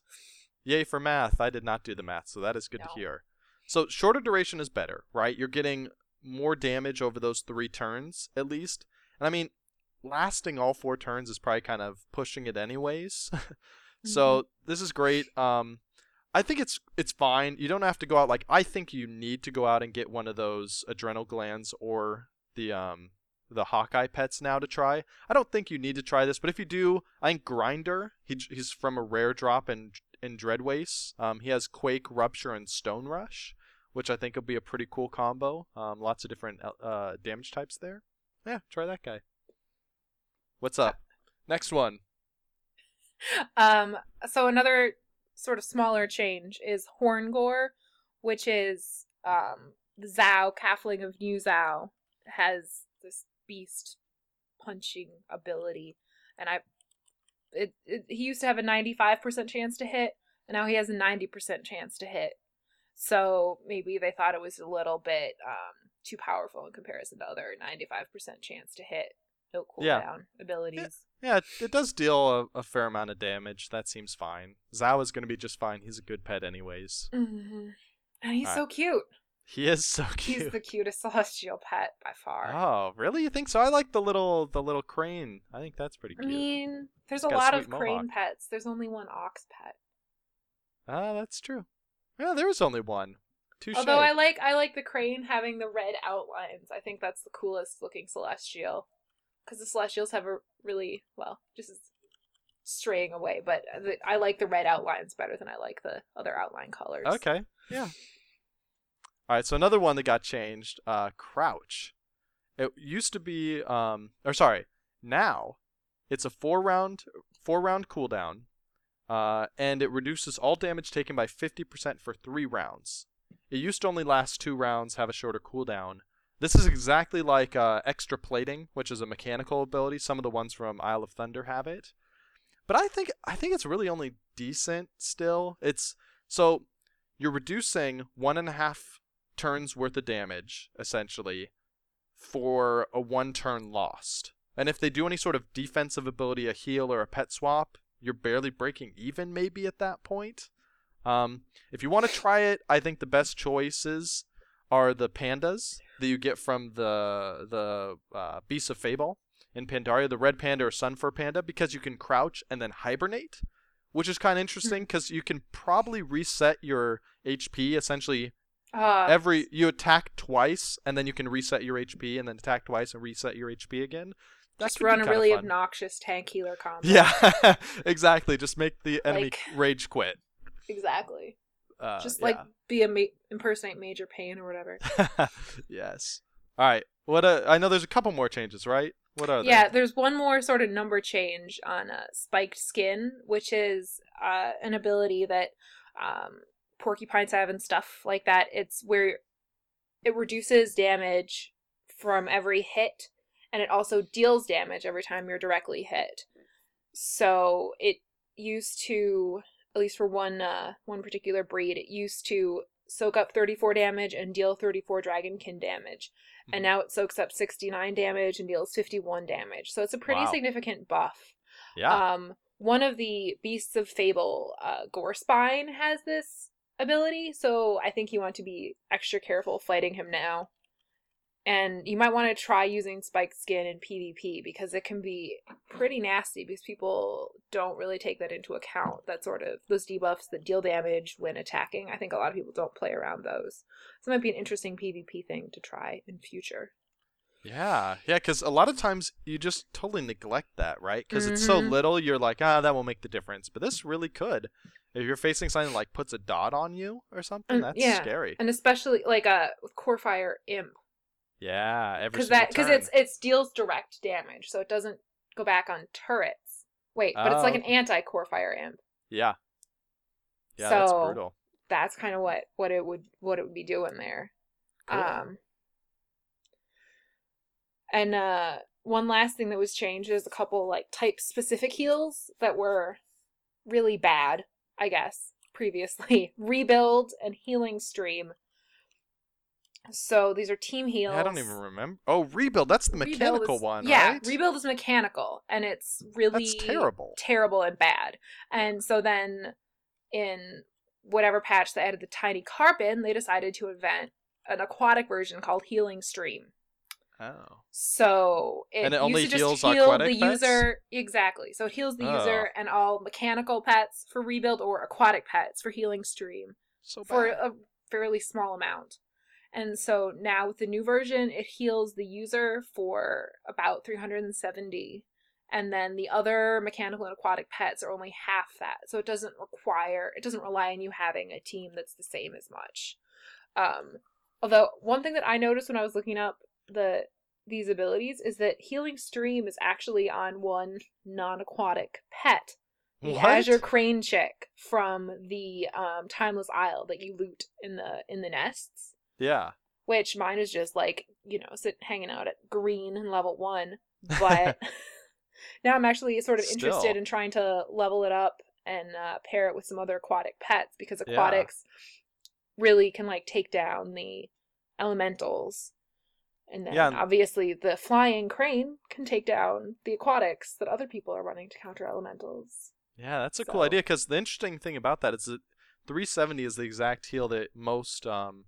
Speaker 2: Yay for math. I did not do the math, so that is good
Speaker 3: No.
Speaker 2: to hear. So shorter duration is better, right? You're getting more damage over those three turns at least. And I mean, lasting all four turns is probably kind of pushing it anyways. so
Speaker 3: Mm-hmm.
Speaker 2: this is great. Um, I think it's it's fine. You don't have to go out like I think you need to go out and get one of those adrenal glands or the um the Hawkeye pets now to try. I don't think you need to try this, but if you do, I think Grinder. He, he's from a rare drop in in Dreadwaste. Um, he has Quake, Rupture, and Stone Rush, which I think will be a pretty cool combo. Um, lots of different uh damage types there. Yeah, try that guy. What's up? Next one.
Speaker 3: Um, so another sort of smaller change is Horngore, which is um the Zao Calfling of Niuzao has this beast punching ability, and I, it, it he used to have a ninety five percent chance to hit, and now he has a ninety percent chance to hit. So maybe they thought it was a little bit um too powerful in comparison to other ninety five percent chance to hit no cooldown
Speaker 2: Yeah.
Speaker 3: abilities.
Speaker 2: Yeah, it, does deal a, a fair amount of damage. That seems fine. Zao is going to be just fine. He's a good pet, anyways.
Speaker 3: hmm And he's
Speaker 2: Alright.
Speaker 3: so cute.
Speaker 2: He is so cute.
Speaker 3: He's the cutest celestial pet by far.
Speaker 2: Oh, really? You think so? I like the little the little crane. I think that's pretty
Speaker 3: I
Speaker 2: cute.
Speaker 3: mean, there's
Speaker 2: He's
Speaker 3: a
Speaker 2: got a
Speaker 3: lot of
Speaker 2: sweet
Speaker 3: crane
Speaker 2: mohawk.
Speaker 3: pets. There's only one ox pet.
Speaker 2: Ah, that's true. Yeah, there was only one. Touche.
Speaker 3: Although I like I like the crane having the red outlines. I think that's the coolest looking celestial. Because the celestials have a really well, just straying away, but the, I like the red outlines better than I like the other outline colors.
Speaker 2: Okay. Yeah. All right. So another one that got changed. Uh, crouch. It used to be. Um. Or sorry. Now, it's a four round four round cooldown. Uh, and it reduces all damage taken by 50% for three rounds. It used to only last two rounds, have a shorter cooldown. This is exactly like uh, extra plating, which is a mechanical ability. Some of the ones from Isle of Thunder have it, but I think I think it's really only decent still. It's so you're reducing one and a half turns worth of damage essentially for a one turn lost. And if they do any sort of defensive ability, a heal or a pet swap, you're barely breaking even maybe at that point. Um, if you want to try it, I think the best choices are the pandas that you get from the the uh, Beasts of Fable in Pandaria, the red panda or sunfur panda, because you can crouch and then hibernate, which is kind of interesting because you can probably reset your HP essentially
Speaker 3: Uh,
Speaker 2: every you attack twice and then you can reset your HP and then attack twice and reset your HP again.
Speaker 3: Just run a really obnoxious tank healer combo.
Speaker 2: Yeah, exactly. Just make the enemy
Speaker 3: Like-
Speaker 2: rage quit.
Speaker 3: exactly.
Speaker 2: Uh,
Speaker 3: just
Speaker 2: yeah.
Speaker 3: like be a ma- impersonate Major Payne or whatever.
Speaker 2: yes. All right. What? Uh, I know there's a couple more changes, right? What are they?
Speaker 3: Yeah, there's one more sort of number change on uh, spiked skin, which is uh, an ability that um, porcupines have and stuff like that. It's where it reduces damage from every hit, and it also deals damage every time you're directly hit. So it used to, at least for one uh, one particular breed, it used to soak up 34 damage and deal 34 dragonkin damage and
Speaker 2: Mhm.
Speaker 3: now it soaks up 69 damage and deals 51 damage. So it's a pretty
Speaker 2: Wow.
Speaker 3: significant buff.
Speaker 2: Yeah.
Speaker 3: Um, one of the beasts of fable, uh, Gorespine, has this ability, so I think you want to be extra careful fighting him now. And you might want to try using spiked skin in PvP because it can be pretty nasty because people don't really take that into account. That sort of those debuffs that deal damage when attacking. I think a lot of people don't play around those. So it might be an interesting PvP thing to try in future.
Speaker 2: yeah. Yeah. Because a lot of times you just totally neglect that, right? Because it's so
Speaker 3: Mhm.
Speaker 2: little, you're like, ah, that won't make the difference. But this really could. If you're facing something like puts a dot on you or something,
Speaker 3: Um,
Speaker 2: that's
Speaker 3: yeah.
Speaker 2: scary.
Speaker 3: and especially like uh Corefire Imp
Speaker 2: Yeah. Every
Speaker 3: because that because it's it's deals direct damage, so it doesn't go back on turrets. Wait, but it's like
Speaker 2: Oh.
Speaker 3: an anti Corefire Imp.
Speaker 2: Yeah. Yeah. that's
Speaker 3: So-
Speaker 2: brutal.
Speaker 3: That's kind of what what it would what it would be doing there.
Speaker 2: Cool.
Speaker 3: Um, and uh, one last thing that was changed is a couple like type specific heals that were really bad, I guess, previously. Rebuild and healing stream. So these are team heals.
Speaker 2: I don't even remember. Oh, rebuild. That's the
Speaker 3: Rebuild
Speaker 2: mechanical
Speaker 3: is-
Speaker 2: one,
Speaker 3: Yeah,
Speaker 2: right?
Speaker 3: rebuild is mechanical, and it's really
Speaker 2: That's terrible.
Speaker 3: terrible and bad. And so then, in whatever patch they added the tiny carp in, they decided to invent an aquatic version called Healing Stream.
Speaker 2: Oh.
Speaker 3: So it,
Speaker 2: And it only heals
Speaker 3: heal
Speaker 2: aquatic
Speaker 3: the
Speaker 2: pets?
Speaker 3: user exactly. So it heals the
Speaker 2: Oh.
Speaker 3: user and all mechanical pets for rebuild or aquatic pets for Healing Stream
Speaker 2: So
Speaker 3: for a fairly small amount. And so now with the new version, it heals the user for about 370. And then the other mechanical and aquatic pets are only half that. So it doesn't require, it doesn't rely on you having a team that's the same as much. Um, although, one thing that I noticed when I was looking up the these abilities is that Healing Stream is actually on one non aquatic pet the
Speaker 2: What?
Speaker 3: Azure Crane chick from the um, Timeless Isle that you loot in the in the nests.
Speaker 2: Yeah.
Speaker 3: Which mine is just like you know sit hanging out at green and level one, but now I'm actually sort of interested in trying to level it up and uh, pair it with some other aquatic pets because
Speaker 2: Yeah.
Speaker 3: aquatics really can like take down the elementals. And then
Speaker 2: Yeah, and-
Speaker 3: obviously the flying crane can take down the aquatics that other people are running to counter elementals.
Speaker 2: Yeah, that's a cool idea because the interesting thing about that is that 370 is the exact heal that most um,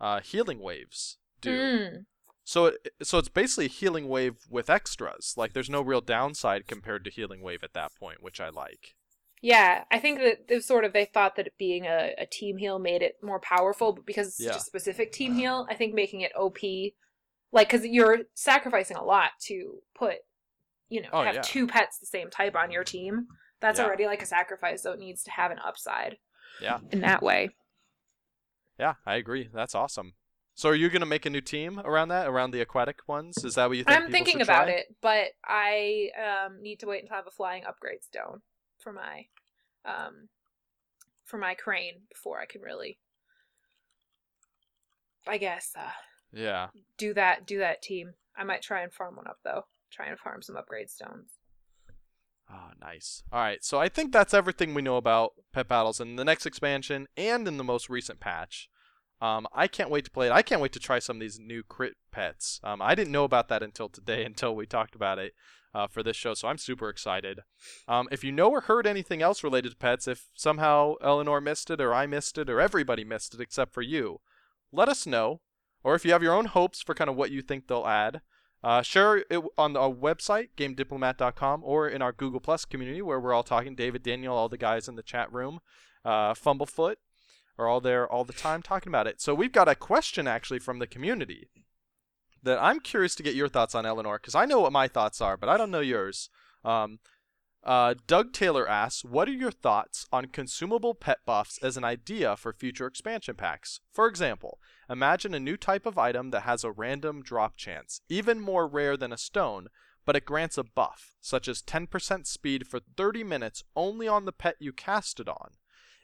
Speaker 2: uh, healing waves do.
Speaker 3: Mm.
Speaker 2: So it, so it's basically a healing wave with extras. Like there's no real downside compared to healing wave at that point, which I like.
Speaker 3: Yeah, I think that it sort of they thought that it being a, a team heal made it more powerful, but because it's
Speaker 2: Yeah.
Speaker 3: such a specific team heal, I think making it OP, like because you're sacrificing a lot to put, you know,
Speaker 2: Oh,
Speaker 3: have
Speaker 2: yeah.
Speaker 3: two pets the same type on your team. That's
Speaker 2: Yeah.
Speaker 3: already like a sacrifice, so it needs to have an upside.
Speaker 2: Yeah.
Speaker 3: in that way.
Speaker 2: Yeah, I agree. That's awesome. So are you gonna make a new team around that, around the aquatic ones? Is that what you think?
Speaker 3: I'm thinking about
Speaker 2: try?
Speaker 3: it, but I um, need to wait until I have a flying upgrade stone for my um, for my crane before I can really, I guess, uh,
Speaker 2: Yeah.
Speaker 3: do that do that team. I might try and farm one up though. Try and farm some upgrade stones.
Speaker 2: Oh, nice. All right, so I think that's everything we know about pet battles in the next expansion and in the most recent patch. Um, I can't wait to play it. I can't wait to try some of these new crit pets. Um, I didn't know about that until today, until we talked about it uh, for this show, so I'm super excited. Um, if you know or heard anything else related to pets, if somehow Eleanor missed it, or I missed it, or everybody missed it except for you, let us know. Or if you have your own hopes for kind of what you think they'll add, uh, share it on our website, gamediplomat.com, or in our Google Plus community where we're all talking. David, Daniel, all the guys in the chat room, uh, Fumblefoot are all there all the time talking about it. So we've got a question actually from the community that I'm curious to get your thoughts on, Eleanor, because I know what my thoughts are, but I don't know yours. Um, uh, Doug Taylor asks, "What are your thoughts on consumable pet buffs as an idea for future expansion packs? For example, imagine a new type of item that has a random drop chance, even more rare than a stone, but it grants a buff, such as 10% speed for 30 minutes only on the pet you cast it on.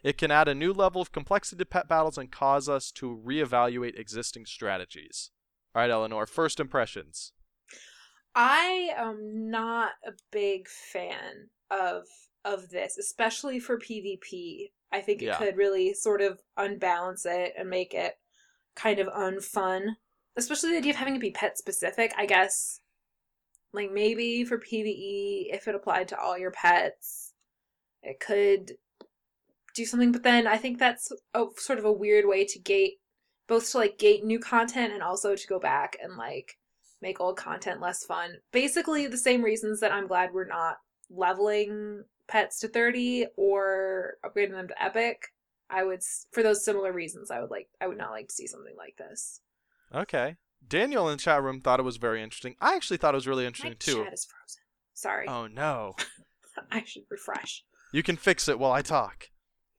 Speaker 2: It can add a new level of complexity to pet battles and cause us to reevaluate existing strategies." All right, Eleanor, first impressions.
Speaker 3: I am not a big fan of of this, especially for PvP. I think it
Speaker 2: Yeah.
Speaker 3: could really sort of unbalance it and make it kind of unfun. Especially the idea of having to be pet specific, I guess. Like maybe for PvE, if it applied to all your pets, it could do something. But then I think that's a sort of a weird way to gate both to like gate new content and also to go back and like make old content less fun. Basically, the same reasons that I'm glad we're not leveling pets to 30 or upgrading them to epic. I would, for those similar reasons, I would like, I would not like to see something like this.
Speaker 2: Okay. Daniel in the chat room thought it was very interesting. I actually thought it was really
Speaker 3: My
Speaker 2: interesting too.
Speaker 3: chat is frozen. Sorry,
Speaker 2: Oh no.
Speaker 3: I should refresh.
Speaker 2: You can fix it while I talk.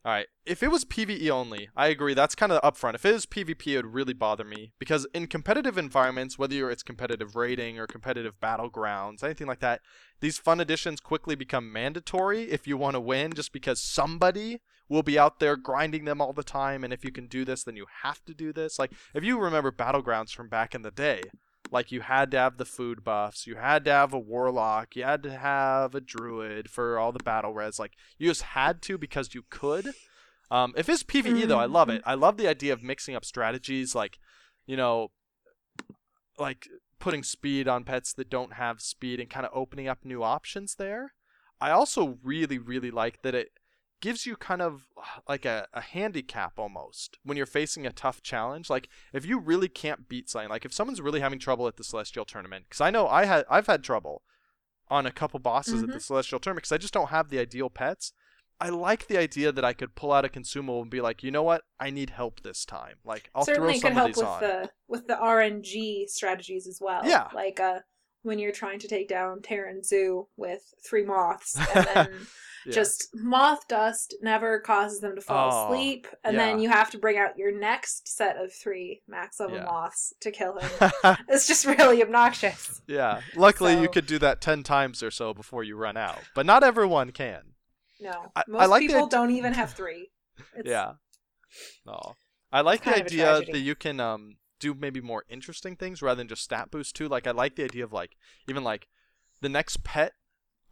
Speaker 2: All right. If it was PvE only, I agree. That's kind of upfront. If it is PvP, it would really bother me because in competitive environments, whether it's competitive raiding or competitive battlegrounds, anything like that, these fun additions quickly become mandatory if you want to win, just because somebody will be out there grinding them all the time. And if you can do this, then you have to do this. Like if you remember battlegrounds from back in the day, like you had to have the food buffs, you had to have a warlock, you had to have a druid for all the battle res. Like you just had to because you could. Um, if it's PVE though, I love it. I love the idea of mixing up strategies, like you know, like putting speed on pets that don't have speed and kind of opening up new options there. I also really, really like that it gives you kind of like a, a handicap almost when you're facing a tough challenge. Like if you really can't beat something, like if someone's really having trouble at the Celestial Tournament, because I know I had I've had trouble on a couple bosses at the
Speaker 3: Mhm.
Speaker 2: Celestial Tournament because I just don't have the ideal pets. I like the idea that I could pull out a consumable and be like, you know what, I need help this time. Like I'll
Speaker 3: Certainly
Speaker 2: throw
Speaker 3: could
Speaker 2: some of
Speaker 3: help with
Speaker 2: on.
Speaker 3: the with the RNG strategies as well.
Speaker 2: Yeah.
Speaker 3: like uh, when you're trying to take down Taran Zhu with three moths, and then
Speaker 2: Yeah.
Speaker 3: just moth dust never causes them to fall
Speaker 2: Oh,
Speaker 3: asleep, and then you have to bring out your next set of three max level
Speaker 2: Yeah.
Speaker 3: moths to kill him. it's just really obnoxious.
Speaker 2: yeah. Luckily, you could do that ten times or so before you run out, but not everyone can.
Speaker 3: No,
Speaker 2: I- I
Speaker 3: most
Speaker 2: like
Speaker 3: people
Speaker 2: id-
Speaker 3: don't even have three. It's,
Speaker 2: yeah. No. I like the
Speaker 3: kind of a
Speaker 2: idea that you can um do maybe more interesting things rather than just stat boost too. Like I like the idea of like even like the next pet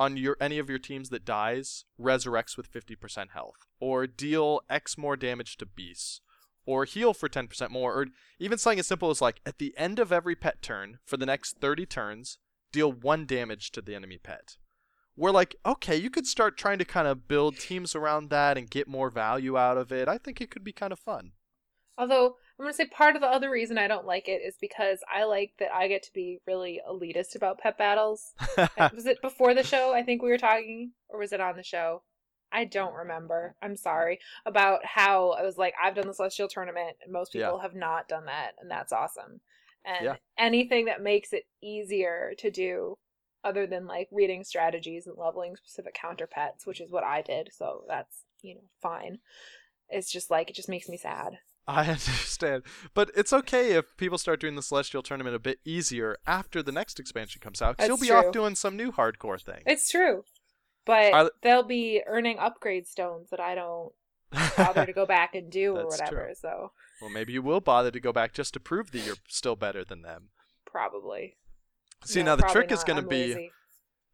Speaker 2: on your any of your teams that dies resurrects with 50% health or deal X more damage to beasts or heal for 10% more or even something as simple as like at the end of every pet turn for the next 30 turns deal 1 damage to the enemy pet. We're like, okay, you could start trying to kind of build teams around that and get more value out of it. I think it could be kind of fun.
Speaker 3: Although I'm gonna say part of the other reason I don't like it is because I like that I get to be really elitist about pet battles. was it before the show? I think we were talking, or was it on the show? I don't remember. I'm sorry about how I was like, I've done the Celestial tournament, and most
Speaker 2: Yeah.
Speaker 3: people have not done that, and that's awesome. And
Speaker 2: Yeah.
Speaker 3: anything that makes it easier to do, other than like reading strategies and leveling specific counter pets, which is what I did, so that's you know fine. It's just like it just makes me sad.
Speaker 2: I understand, but it's okay if people start doing the Celestial Tournament a bit easier after the next expansion comes out. Because you'll
Speaker 3: That's
Speaker 2: be off doing some new hardcore thing.
Speaker 3: It's true, but they'll be earning upgrade stones that I don't bother to go back and do or whatever.
Speaker 2: true.
Speaker 3: So
Speaker 2: well, maybe you will bother to go back just to prove that you're still better than them.
Speaker 3: probably.
Speaker 2: See,
Speaker 3: No,
Speaker 2: now the trick is going to
Speaker 3: I'm
Speaker 2: be
Speaker 3: lazy.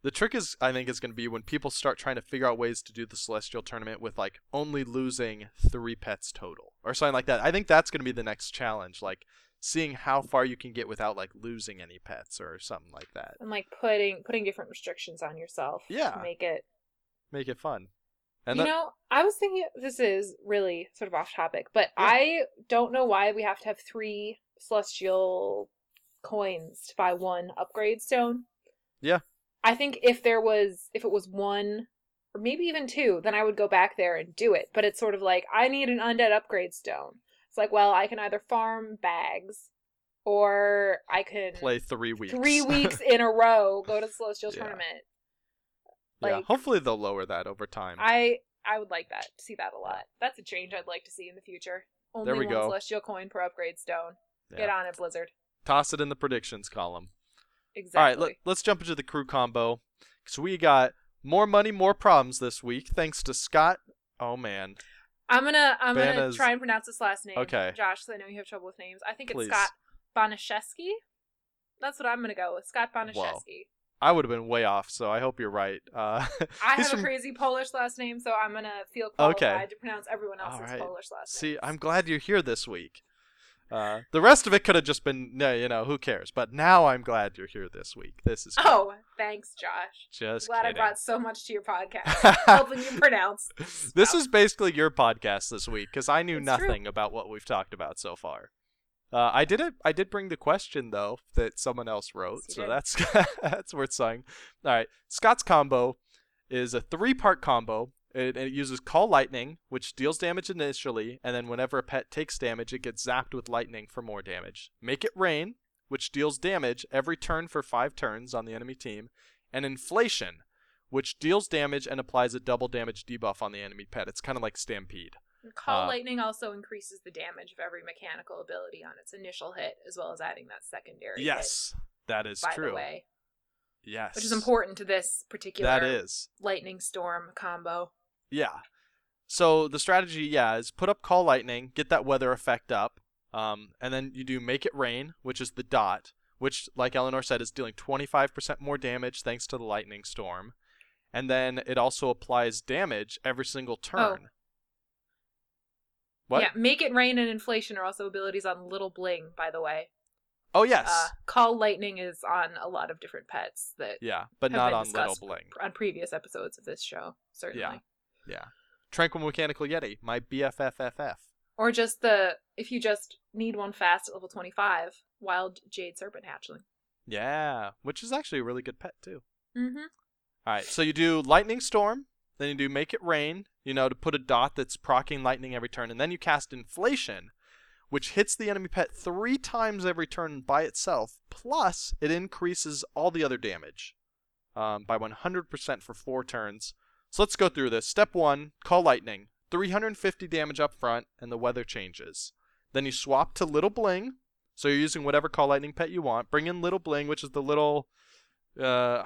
Speaker 2: The trick is I think is going to be when people start trying to figure out ways to do the celestial tournament with like only losing 3 pets total or something like that. I think that's going to be the next challenge like seeing how far you can get without like losing any pets or something like that.
Speaker 3: and like putting putting different restrictions on yourself.
Speaker 2: Yeah.
Speaker 3: To make it.
Speaker 2: Make it fun. And
Speaker 3: you
Speaker 2: that-
Speaker 3: know, I was thinking this is really sort of off topic, but I don't know why we have to have three celestial coins to buy one upgrade stone.
Speaker 2: Yeah.
Speaker 3: I think if there was if it was one or maybe even two, then I would go back there and do it. But it's sort of like I need an undead upgrade stone. It's like, well, I can either farm bags or I can
Speaker 2: play 3 weeks.
Speaker 3: three weeks in a row go to the celestial
Speaker 2: Yeah.
Speaker 3: tournament.
Speaker 2: yeah, hopefully they'll lower that over time.
Speaker 3: I I would like that see that a lot. That's a change I'd like to see in the future. Only
Speaker 2: There we
Speaker 3: one
Speaker 2: go.
Speaker 3: celestial coin per upgrade stone.
Speaker 2: Yeah.
Speaker 3: Get on it, Blizzard.
Speaker 2: Toss it in the predictions column.
Speaker 3: Exactly.
Speaker 2: All right, let, let's jump into the crew combo. So we got more money, more problems this week, thanks to Scott. Oh man,
Speaker 3: I'm gonna I'm gonna try and pronounce this last name.
Speaker 2: Okay.
Speaker 3: Josh, 'cause I know you have trouble with names. I think
Speaker 2: Please.
Speaker 3: it's Scott Bonashevsky. That's what I'm gonna go with. Scott Bonashevsky.
Speaker 2: I would have been way off, so I hope you're right. Uh,
Speaker 3: I have a crazy Polish last name, so I'm gonna feel qualified
Speaker 2: Okay.
Speaker 3: to pronounce everyone else's
Speaker 2: right.
Speaker 3: Polish last
Speaker 2: name.
Speaker 3: See.
Speaker 2: I'm glad you're here this week. Uh, the rest of it could have just been, no, you know, who cares? But now I'm glad you're here this week. This is good.
Speaker 3: Oh, thanks, Josh.
Speaker 2: just
Speaker 3: Glad I brought so much to your podcast, helping you pronounce.
Speaker 2: this
Speaker 3: stuff.
Speaker 2: is basically your podcast this week because I knew
Speaker 3: It's
Speaker 2: nothing about what we've talked about so far. Uh, I did it. I did bring the question though that someone else wrote,
Speaker 3: Yes,
Speaker 2: so
Speaker 3: did.
Speaker 2: that's that's worth saying. All right, Scott's combo is a three-part combo. It, it uses Call Lightning, which deals damage initially, and then whenever a pet takes damage, it gets zapped with lightning for more damage. Make It Rain, which deals damage every turn for five turns on the enemy team, and Inflation, which deals damage and applies a double damage debuff on the enemy pet. It's kind of like Stampede.
Speaker 3: Call
Speaker 2: Uh,
Speaker 3: lightning also increases the damage of every mechanical ability on its initial hit, as well as adding that secondary. hit,
Speaker 2: Yes, that is
Speaker 3: by
Speaker 2: true.
Speaker 3: the way,
Speaker 2: Yes,
Speaker 3: which is important to this particular
Speaker 2: That is,
Speaker 3: lightning storm combo.
Speaker 2: Yeah. So the strategy, yeah, is put up Call Lightning, get that weather effect up, um, and then you do Make It Rain, which is the dot, which, like Eleanor said, is dealing 25% more damage thanks to the lightning storm, and then it also applies damage every single turn. Oh. What?
Speaker 3: Yeah, make it rain and inflation are also abilities on Little Bling, by the way.
Speaker 2: Oh yes,
Speaker 3: Uh, Call lightning is on a lot of different pets that
Speaker 2: yeah, but not on Little Bling.
Speaker 3: on previous episodes of this show, certainly.
Speaker 2: Yeah. Tranquil Mechanical Yeti, my BFFFF.
Speaker 3: Or just the if you just need one fast at level twenty five, Wild Jade Serpent Hatchling.
Speaker 2: Yeah, which is actually a really good pet too.
Speaker 3: Mm-hmm.
Speaker 2: All right, so you do Lightning Storm, then you do Make It Rain, you know, to put a dot that's procking lightning every turn, and then you cast Inflation, which hits the enemy pet three times every turn by itself, plus it increases all the other damage um, by 100% for four turns. So let's go through this. Step one, call Lightning. 350 damage up front, and the weather changes. Then you swap to Little Bling, so you're using whatever Call Lightning pet you want. Bring in Little Bling, which is the little. Uh,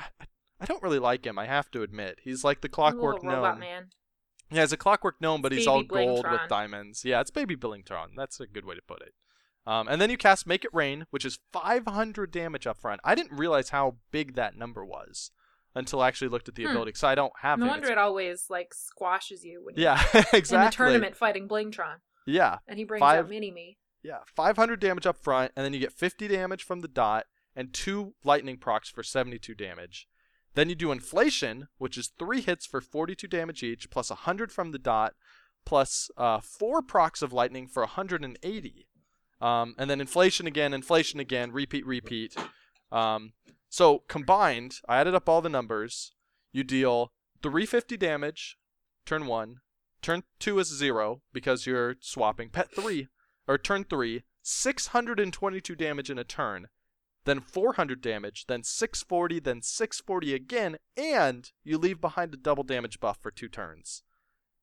Speaker 2: I- don't really like him. I have to admit, he's like the Clockwork
Speaker 3: Little
Speaker 2: Gnome.
Speaker 3: man.
Speaker 2: Yeah, he's a Clockwork Gnome, but he's
Speaker 3: Baby
Speaker 2: all gold with diamonds. Yeah, it's Baby Blingtron. That's a good way to put it. Um, and then you cast Make It Rain, which is 500 damage up front. I didn't realize how big that number was until I actually looked at the
Speaker 3: Hmm.
Speaker 2: ability, because I don't have
Speaker 3: No wonder it always like squashes you when
Speaker 2: Yeah,
Speaker 3: you're
Speaker 2: exactly.
Speaker 3: in the tournament fighting Blingtron,
Speaker 2: Yeah,
Speaker 3: and he brings
Speaker 2: Five-
Speaker 3: out Mini Me.
Speaker 2: Yeah, 500 damage up front, and then you get 50 damage from the dot, and two lightning procs for 72 damage. Then you do inflation, which is three hits for 42 damage each, plus 100 from the dot, plus uh, four procs of lightning for 180. Um, and then inflation again, inflation again, repeat, repeat. Um, so combined, I added up all the numbers. You deal 350 damage, turn one. Turn two is zero because you're swapping. Pet three, or turn three, 622 damage in a turn, then 400 damage, then 640, then 640 again, and you leave behind a double damage buff for two turns.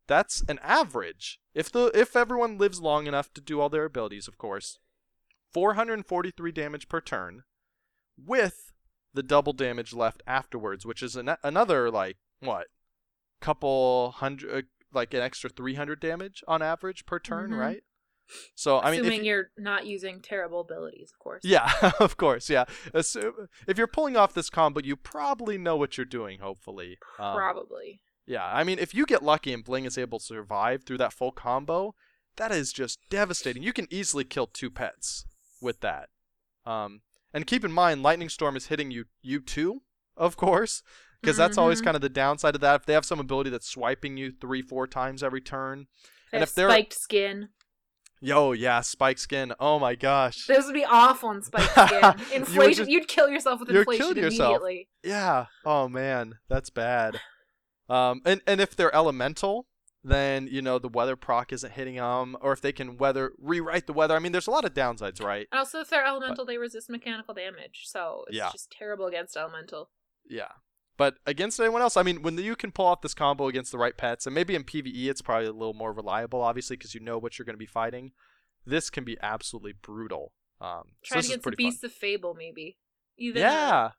Speaker 2: That's an average. If the if everyone lives long enough to do all their abilities, of course, 443 damage per turn, with the double damage left afterwards, which is an, another like what, couple hundred, uh, like an extra 300 damage on average per turn,
Speaker 3: Mhm.
Speaker 2: right? So I mean,
Speaker 3: Assuming
Speaker 2: you-
Speaker 3: you're not using terrible abilities, of course.
Speaker 2: yeah, of course, yeah. Assume, if you're pulling off this combo, you probably know what you're doing. Hopefully, Um,
Speaker 3: Probably.
Speaker 2: yeah. I mean, if you get lucky and Bling is able to survive through that full combo, that is just devastating. You can easily kill two pets with that. Um, and keep in mind, Lightning Storm is hitting you, you too, of course, because that's always
Speaker 3: Mhm.
Speaker 2: kind of the downside of that. If they have some ability that's swiping you three, four times every turn,
Speaker 3: They
Speaker 2: and if they're-
Speaker 3: spiked skin.
Speaker 2: yo, yeah, Spike Skin. Oh my gosh.
Speaker 3: this would be awful on spiked skin.
Speaker 2: You
Speaker 3: Inflation.
Speaker 2: just-
Speaker 3: You'd kill yourself with inflation
Speaker 2: killing yourself. Yeah. Oh man, that's bad. Um, and and if they're elemental, then you know the weather proc isn't hitting them, or if they can weather rewrite the weather. I mean, there's a lot of downsides, right?
Speaker 3: And also, if they're elemental, they resist mechanical damage, so it's
Speaker 2: Yeah.
Speaker 3: just terrible against elemental.
Speaker 2: Yeah. But against anyone else, I mean, when you can pull off this combo against the right pets, and maybe in PVE it's probably a little more reliable, obviously, because you know what you're going to be fighting. This can be absolutely brutal. Um, so
Speaker 3: Try it
Speaker 2: is
Speaker 3: against the
Speaker 2: pretty fun.
Speaker 3: Beasts of Fable, maybe. Even uh,
Speaker 2: Yeah.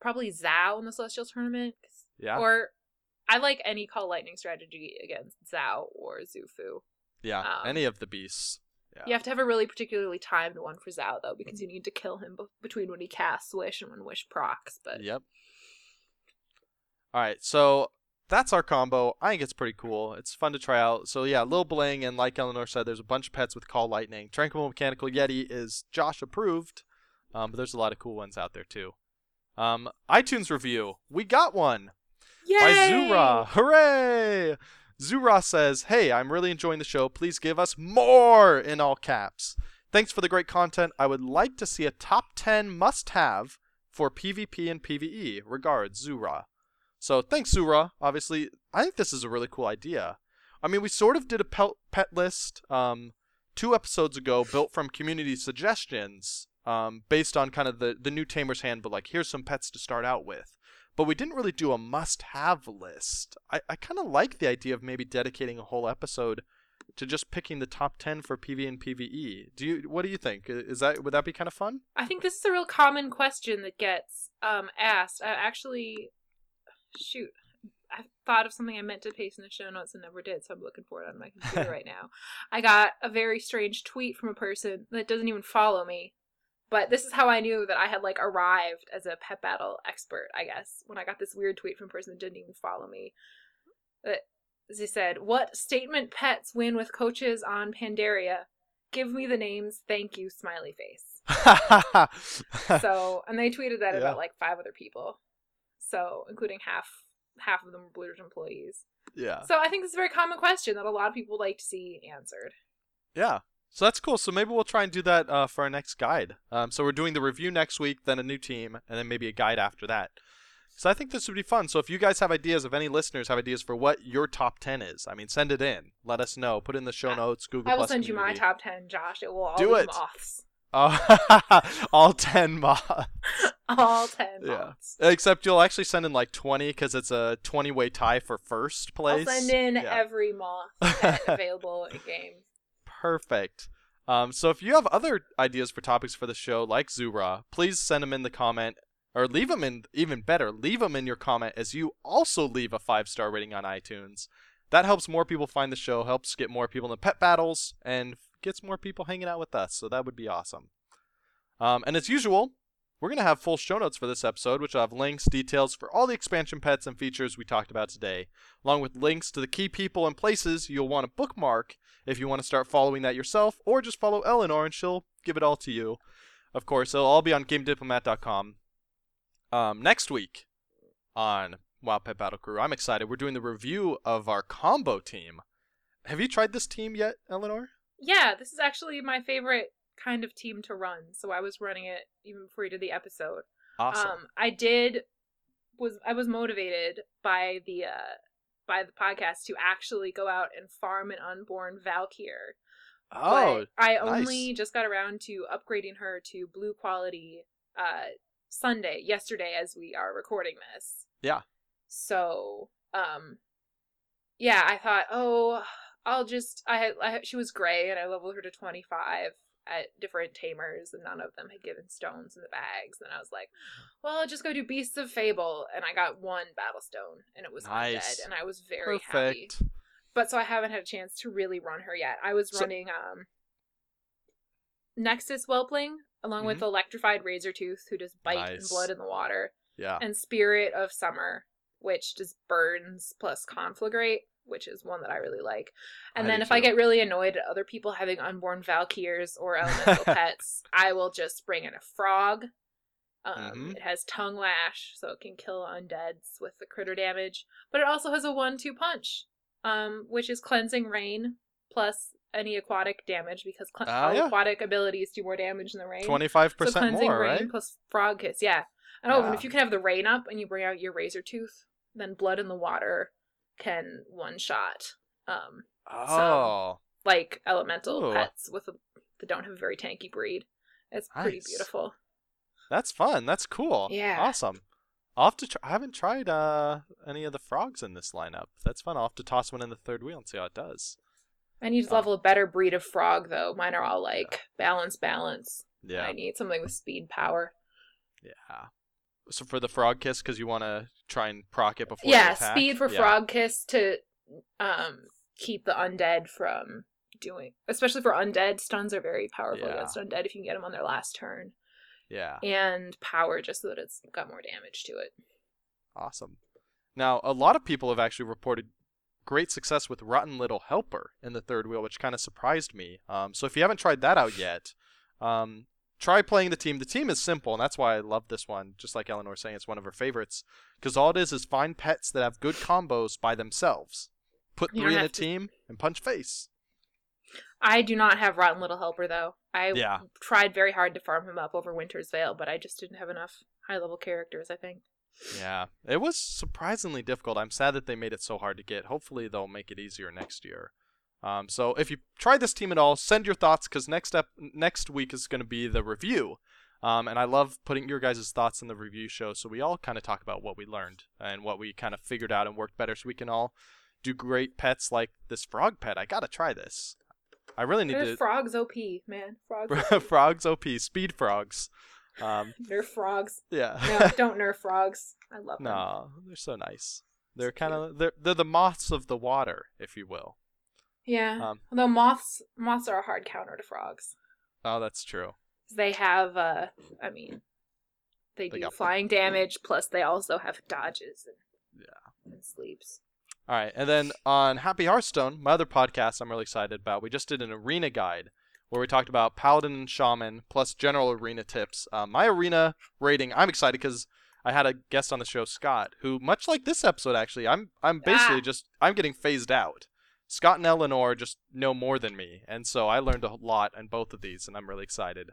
Speaker 3: probably Zao in the Celestial Tournament.
Speaker 2: Yeah.
Speaker 3: Or I like any Call Lightning strategy against Zao or Xu-Fu.
Speaker 2: yeah.
Speaker 3: um,
Speaker 2: Any of the beasts. Yeah.
Speaker 3: You have to have a really particularly timed one for Zao though, because you need to kill him be- between when he casts Wish and when Wish procs. But
Speaker 2: Yep. All right, so that's our combo. I think it's pretty cool. It's fun to try out. So yeah, Lil Bling and like Eleanor said, there's a bunch of pets with Call Lightning. Tranquil Mechanical Yeti is Josh approved, um, but there's a lot of cool ones out there too. Um, iTunes review. We got one
Speaker 3: Yay!
Speaker 2: by Zura. Hooray! Zura says, Hey, I'm really enjoying the show. Please give us more in all caps. Thanks for the great content. I would like to see a top 10 must have for PvP and PvE. Regards, Zura. So thanks, Zura. Obviously, I think this is a really cool idea. I mean, we sort of did a pet, pet list um, two episodes ago built from community suggestions um, based on kind of the, the new Tamer's Handbook. Like, here's some pets to start out with but we didn't really do a must-have list. I, I kind of like the idea of maybe dedicating a whole episode to just picking the top 10 for PV and PVE. Do you what do you think? Is that would that be kind of fun?
Speaker 3: I think this is a real common question that gets um, asked. I actually, shoot, I thought of something I meant to paste in the show notes and never did, so I'm looking for it on my computer right now. I got a very strange tweet from a person that doesn't even follow me, but this is how I knew that I had like arrived as a pet battle expert. I guess when I got this weird tweet from a person that didn't even follow me. That they said, "What statement pets win with coaches on Pandaria? Give me the names, thank you, smiley face." so and they tweeted that
Speaker 2: Yeah.
Speaker 3: about like five other people so including half half of them were blue Ridge employees
Speaker 2: yeah.
Speaker 3: so i think this is a very common question that a lot of people like to see answered
Speaker 2: Yeah. So that's cool. So maybe we'll try and do that uh, for our next guide. Um, so we're doing the review next week, then a new team, and then maybe a guide after that. So I think this would be fun. So if you guys have ideas, if any listeners have ideas for what your top ten is, I mean, send it in. Let us know. Put it in the show notes. Google.
Speaker 3: i will send you my top 10 josh it will all
Speaker 2: Do
Speaker 3: be
Speaker 2: it.
Speaker 3: moths
Speaker 2: Oh, all ten mods.
Speaker 3: all 10
Speaker 2: Yeah. Except you'll actually send in like twenty because it's a twenty-way tie for first place.
Speaker 3: i'll send in
Speaker 2: Yeah.
Speaker 3: every moth available in game
Speaker 2: Perfect. Um, so if you have other ideas for topics for the show, like Zura, please send them in the comment, or leave them in. Even better, leave them in your comment as you also leave a five-star rating on iTunes. That helps more people find the show, helps get more people in the pet battles, and gets more people hanging out with us. So that would be awesome. Um, and as usual, we're gonna have full show notes for this episode, which will have links, details for all the expansion pets and features we talked about today, along with links to the key people and places you'll want to bookmark if you want to start following that yourself, or just follow Eleanor and she'll give it all to you. Of course, it'll all be on GameDiplomat.com. Um, next week on Wild Pet Battle Crew, I'm excited. We're doing the review of our combo team. Have you tried this team yet, Eleanor?
Speaker 3: yeah this is actually my favorite kind of team to run so i was running it even before you did the episode
Speaker 2: Awesome.
Speaker 3: Um, I did was I was motivated by the uh by the podcast to actually go out and farm an unborn Valkyr.
Speaker 2: Oh,
Speaker 3: but I
Speaker 2: nice.
Speaker 3: only just got around to upgrading her to blue quality uh Sunday yesterday as we are recording this.
Speaker 2: Yeah.
Speaker 3: So, um yeah, I thought, "Oh, I'll just I I had she was gray and I leveled her to 25 at different tamers and none of them had given stones in the bags and I was like, well, I'll just go do Beasts of Fable and I got one battle stone and it was
Speaker 2: Nice.
Speaker 3: undead and I was very happy but so I haven't had a chance to really run her yet. I was
Speaker 2: So-
Speaker 3: running um Nexus Whelpling along with Electrified Razortooth, who does bite and
Speaker 2: Mm-hmm.
Speaker 3: Blood in the water,
Speaker 2: Yeah.
Speaker 3: and Spirit of Summer, which just burns plus conflagrate, which is one that I really like. And
Speaker 2: I
Speaker 3: then if I get really annoyed at other people having unborn Valkyrs or elemental pets, I will just bring in a frog. Um,
Speaker 2: Mhm.
Speaker 3: It has tongue lash, so it can kill undeads with the critter damage. But it also has a one-two punch, um, which is cleansing rain plus any aquatic damage because
Speaker 2: Ah,
Speaker 3: all
Speaker 2: yeah.
Speaker 3: aquatic abilities do more damage than the rain.
Speaker 2: Twenty-five
Speaker 3: so
Speaker 2: percent
Speaker 3: cleansing
Speaker 2: more,
Speaker 3: rain
Speaker 2: right?
Speaker 3: plus frog kiss, yeah. And oh, and
Speaker 2: Yeah.
Speaker 3: if you can have the rain up and you bring out your razor tooth, then blood in the water can one shot. Um,
Speaker 2: Oh,
Speaker 3: like elemental
Speaker 2: Ooh.
Speaker 3: pets with a, that don't have a very tanky breed. It's pretty
Speaker 2: Nice.
Speaker 3: beautiful.
Speaker 2: that's fun. That's cool.
Speaker 3: Yeah.
Speaker 2: Awesome. I'll have to. Try, I haven't tried uh any of the frogs in this lineup. That's fun. I'll have to toss one in the third wheel and see how it does.
Speaker 3: I need to
Speaker 2: Oh.
Speaker 3: level a better breed of frog though. Mine are all like balance, balance.
Speaker 2: Yeah.
Speaker 3: I need something with speed power.
Speaker 2: Yeah. So for the frog kiss, because you want to try and proc it before.
Speaker 3: yeah, speed for
Speaker 2: Yeah.
Speaker 3: frog kiss to um keep the undead from doing especially for undead stuns are very powerful
Speaker 2: Yeah.
Speaker 3: against undead if you can get them on their last turn
Speaker 2: Yeah.
Speaker 3: and power just so that it's got more damage to it
Speaker 2: Awesome. Now, a lot of people have actually reported great success with Rotten Little Helper in the third wheel, which kind of surprised me. Um, so if you haven't tried that out yet, um, try playing the team. The team is simple, and that's why I love this one. Just like Eleanor saying, it's one of her favorites because all it is is find pets that have good combos by themselves. Put
Speaker 3: You
Speaker 2: three in a
Speaker 3: to-
Speaker 2: team and punch face.
Speaker 3: i do not have rotten little helper though i
Speaker 2: Yeah.
Speaker 3: tried very hard to farm him up over winter's veil but i just didn't have enough high level characters i think
Speaker 2: Yeah, it was surprisingly difficult. I'm sad that they made it so hard to get. Hopefully, they'll make it easier next year. Um, so if you try this team at all, send your thoughts because next up next week is going to be the review. Um, and I love putting your guys' thoughts in the review show, so we all kind of talk about what we learned and what we kind of figured out and worked better, so we can all do great pets like this frog pet. I gotta try this. I really need
Speaker 3: Nerf frogs op man frogs
Speaker 2: to frogs op speed frogs. Um,
Speaker 3: nerf frogs
Speaker 2: yeah.
Speaker 3: no don't nerf frogs i love them
Speaker 2: No, they're so nice. They're kind of they're they're the moths of the water, if you will.
Speaker 3: Yeah
Speaker 2: Um,
Speaker 3: although moths moths are a hard counter to frogs
Speaker 2: oh, that's true.
Speaker 3: they have uh i mean they,
Speaker 2: They
Speaker 3: do flying damage plus they also have dodges and,
Speaker 2: Yeah.
Speaker 3: and sleeps
Speaker 2: All right, and then on Happy Hearthstone, my other podcast, I'm really excited about. We just did an arena guide where we talked about paladin and shaman plus general arena tips. Um, my arena rating, I'm excited because I had a guest on the show, Scott, who much like this episode actually, I'm I'm basically
Speaker 3: Ah.
Speaker 2: just I'm getting phased out. Scott and Eleanor just know more than me, and so I learned a lot on both of these, and I'm really excited.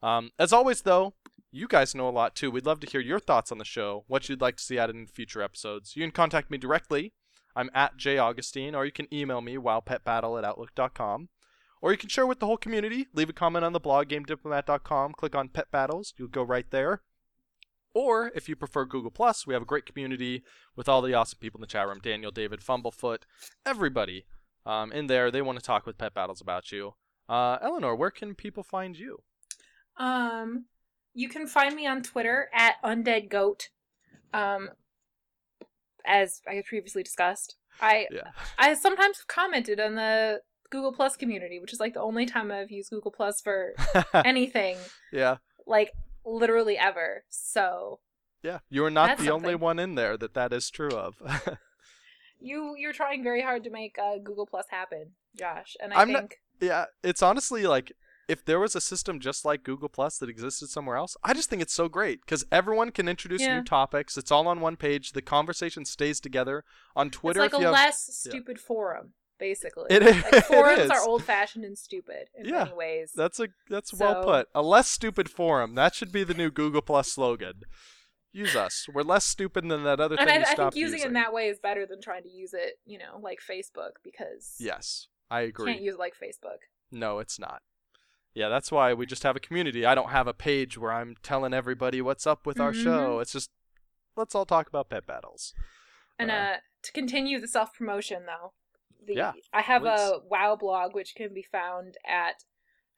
Speaker 2: Um, as always, though, you guys know a lot too. We'd love to hear your thoughts on the show, what you'd like to see added in future episodes. You can contact me directly. I'm at J Augustine, or you can email me wildpetbattle at outlook.com. Or you can share with the whole community. Leave a comment on the blog, gamediplomat.com. Click on Pet Battles. You'll go right there. Or if you prefer Google Plus, we have a great community with all the awesome people in the chat room. Daniel, David, Fumblefoot, everybody um, in there. They want to talk with Pet Battles about you. Uh, Eleanor, where can people find you?
Speaker 3: um you can find me on twitter at undead goat um as i previously discussed i
Speaker 2: Yeah.
Speaker 3: i sometimes commented on the google plus community which is like the only time i've used google plus for anything
Speaker 2: yeah.
Speaker 3: like literally ever so
Speaker 2: Yeah. You are not the only one in there that that is true of.
Speaker 3: you you're trying very hard to make uh, Google Plus happen, Josh, and I
Speaker 2: I'm not- Yeah, it's honestly like if there was a system just like Google Plus that existed somewhere else, I just think it's so great because everyone can introduce
Speaker 3: Yeah.
Speaker 2: new topics. It's all on one page. The conversation stays together on Twitter.
Speaker 3: it's like a
Speaker 2: have,
Speaker 3: less
Speaker 2: yeah.
Speaker 3: stupid forum, basically.
Speaker 2: It is-
Speaker 3: Like, forums
Speaker 2: is.
Speaker 3: are old fashioned and stupid in
Speaker 2: Yeah,
Speaker 3: many ways.
Speaker 2: that's a that's well put. A less stupid forum. That should be the new Google Plus slogan. use us. We're less stupid than that other thing
Speaker 3: and I, I think using, it in that way is better than trying to use it, you know, like Facebook because
Speaker 2: yes, I
Speaker 3: you
Speaker 2: agree.
Speaker 3: can't use it like Facebook.
Speaker 2: No, it's not. Yeah, that's why we just have a community. I don't have a page where I'm telling everybody what's up with our
Speaker 3: Mhm.
Speaker 2: show. It's just let's all talk about pet battles.
Speaker 3: And
Speaker 2: Uh,
Speaker 3: uh, to continue the self promotion though, the
Speaker 2: Yeah,
Speaker 3: I have a. WoW blog which can be found at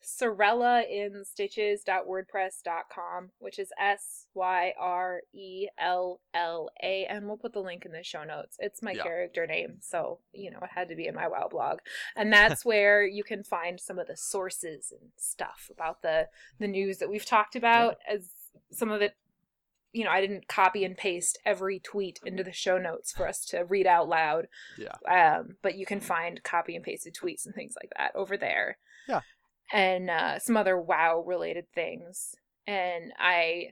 Speaker 3: syrellainstitches.wordpress.com, which is S Y R E L L A, and we'll put the link in the show notes. It's my
Speaker 2: Yeah.
Speaker 3: character name, so you know it had to be in my WoW blog, and that's where you can find some of the sources and stuff about the the news that we've talked about. As some of it you know, I didn't copy and paste every tweet into the show notes for us to read out loud.
Speaker 2: Yeah.
Speaker 3: Um, but you can find copy and pasted tweets and things like that over there.
Speaker 2: Yeah.
Speaker 3: And uh, some other WoW related things. And I,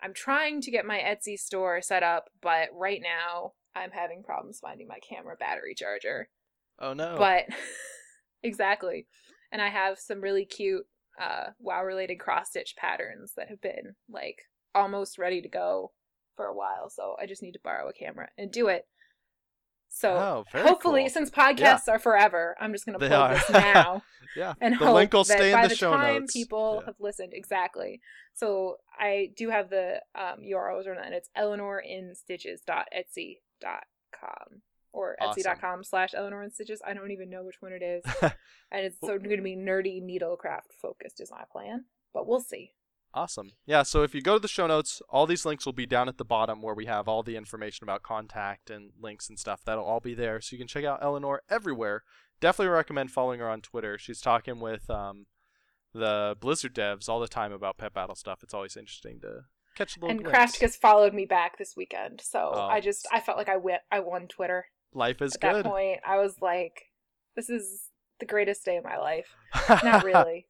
Speaker 3: I'm trying to get my Etsy store set up, but right now I'm having problems finding my camera battery charger.
Speaker 2: Oh no.
Speaker 3: But exactly. And I have some really cute uh WoW related cross stitch patterns that have been like almost ready to go for a while. So I just need to borrow a camera and do it. So
Speaker 2: oh,
Speaker 3: hopefully,
Speaker 2: cool.
Speaker 3: since podcasts are forever, I'm just gonna
Speaker 2: They
Speaker 3: plug this now
Speaker 2: yeah,
Speaker 3: and
Speaker 2: the
Speaker 3: hope
Speaker 2: link will
Speaker 3: that
Speaker 2: stay in
Speaker 3: by
Speaker 2: the, show
Speaker 3: time
Speaker 2: notes.
Speaker 3: people
Speaker 2: Yeah.
Speaker 3: have listened exactly. So I do have the um, URLs that. and It's syrellainstitches.etsy.com or
Speaker 2: Awesome.
Speaker 3: etsy.com slash syrellainstitches. I don't even know which one it is. and it's so going to be nerdy needlecraft focused is my plan, but we'll see.
Speaker 2: Awesome. Yeah, so if you go to the show notes, all these links will be down at the bottom where we have all the information about contact and links and stuff. That'll all be there. So you can check out Eleanor everywhere. Definitely recommend following her on Twitter. She's talking with um, the Blizzard devs all the time about pet battle stuff. It's always interesting to catch a little
Speaker 3: And. Crafticus followed me back this weekend, so
Speaker 2: Oh.
Speaker 3: I just I felt like I went I won Twitter
Speaker 2: Life is good.
Speaker 3: at that point. I was like, this is the greatest day of my life. Not really.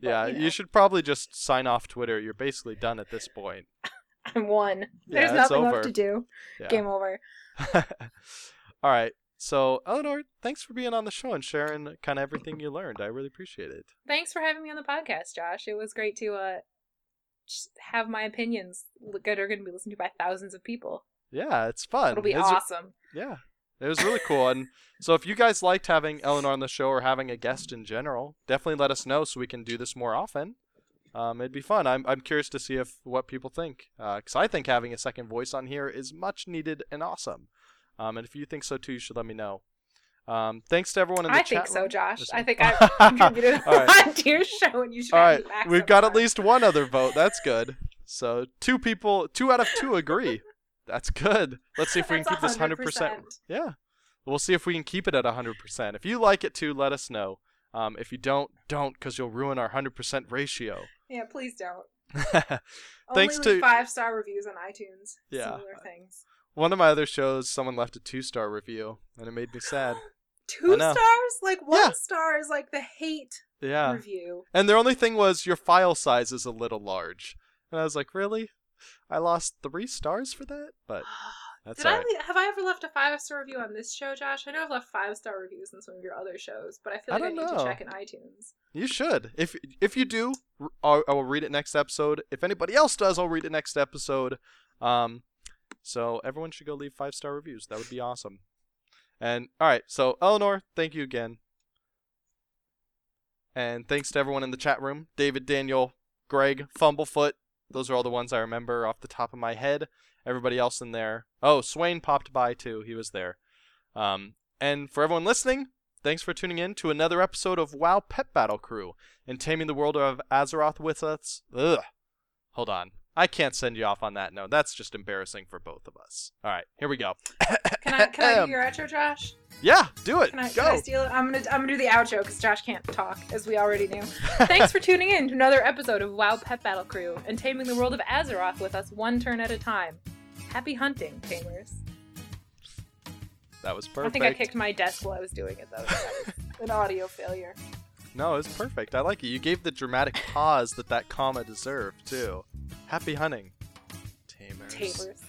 Speaker 2: yeah,
Speaker 3: you
Speaker 2: you, should probably just sign off Twitter. You're basically done at this point.
Speaker 3: I'm one.
Speaker 2: Yeah,
Speaker 3: There's nothing
Speaker 2: over.
Speaker 3: left to do.
Speaker 2: Yeah.
Speaker 3: Game over.
Speaker 2: All right. So, Eleanor, thanks for being on the show and sharing kind of everything you learned. I really appreciate it.
Speaker 3: Thanks for having me on the podcast, Josh. It was great to uh have my opinions look that are going to be listened to by thousands of people.
Speaker 2: Yeah, it's fun.
Speaker 3: It'll be
Speaker 2: It's-
Speaker 3: awesome.
Speaker 2: Yeah, it was really cool. And so, if you guys liked having Eleanor on the show or having a guest in general, definitely let us know so we can do this more often. Um, it'd be fun. I'm I'm curious to see if what people think, because I think having a second voice on here is much needed and awesome. Um, and if you think so too, you should let me know. Um, thanks to everyone in the
Speaker 3: I
Speaker 2: chat I
Speaker 3: think so. Josh.
Speaker 2: This
Speaker 3: I think I've contributed a
Speaker 2: right.
Speaker 3: lot to your show, and you should
Speaker 2: All right, we've got at least one other vote. That's good. So two people, two out of two agree. That's good. Let's see if we can keep this hundred percent.
Speaker 3: 100%.
Speaker 2: Yeah, we'll see if we can keep it at hundred percent. If you like it too, let us know. Um, if you don't, don't, because you'll ruin our hundred percent ratio.
Speaker 3: Yeah, please don't.
Speaker 2: Thanks
Speaker 3: Only
Speaker 2: to-
Speaker 3: five star reviews on iTunes.
Speaker 2: Yeah.
Speaker 3: Similar things.
Speaker 2: one of my other shows, someone left a two star review, and it made me sad.
Speaker 3: Two stars? Like one
Speaker 2: Yeah.
Speaker 3: star is like the hate
Speaker 2: Yeah,
Speaker 3: review.
Speaker 2: and their only thing was your file size is a little large, and I was like, really? I lost three stars for that, but that's
Speaker 3: Did
Speaker 2: all
Speaker 3: I have I ever left a five star review on this show, Josh? I know I've left five star reviews on some of your other shows, but I feel
Speaker 2: I
Speaker 3: like I, need
Speaker 2: know.
Speaker 3: to check in iTunes.
Speaker 2: You should. If if you do, I'll, I will read it next episode. If anybody else does, I'll read it next episode. Um, so everyone should go leave five star reviews. That would be awesome. And all right, so Eleanor, thank you again. And thanks to everyone in the chat room: David, Daniel, Greg, Fumblefoot. Those are all the ones I remember off the top of my head. Everybody else in there. Oh, Swain popped by too. He was there. Um, and for everyone listening, Thanks for tuning in to another episode of WoW Pet Battle Crew and taming the world of Azeroth with us. Ugh. Hold on. I can't send you off on that note. That's just embarrassing for both of us. All right, here we go.
Speaker 3: Can I can I do your outro, Josh?
Speaker 2: Yeah, do it.
Speaker 3: Can I,
Speaker 2: go.
Speaker 3: can I steal it? I'm gonna I'm gonna do the outro because Josh can't talk, as we already knew. Thanks for tuning in to another episode of WoW Pet Battle Crew and taming the world of Azeroth with us one turn at a time. Happy hunting, tamers.
Speaker 2: that was perfect.
Speaker 3: I think I kicked my desk while I was doing it though. That was an audio failure.
Speaker 2: No, it's perfect. I like it. You gave the dramatic pause that that comma deserved too. Happy hunting, tamers.
Speaker 3: Tamers.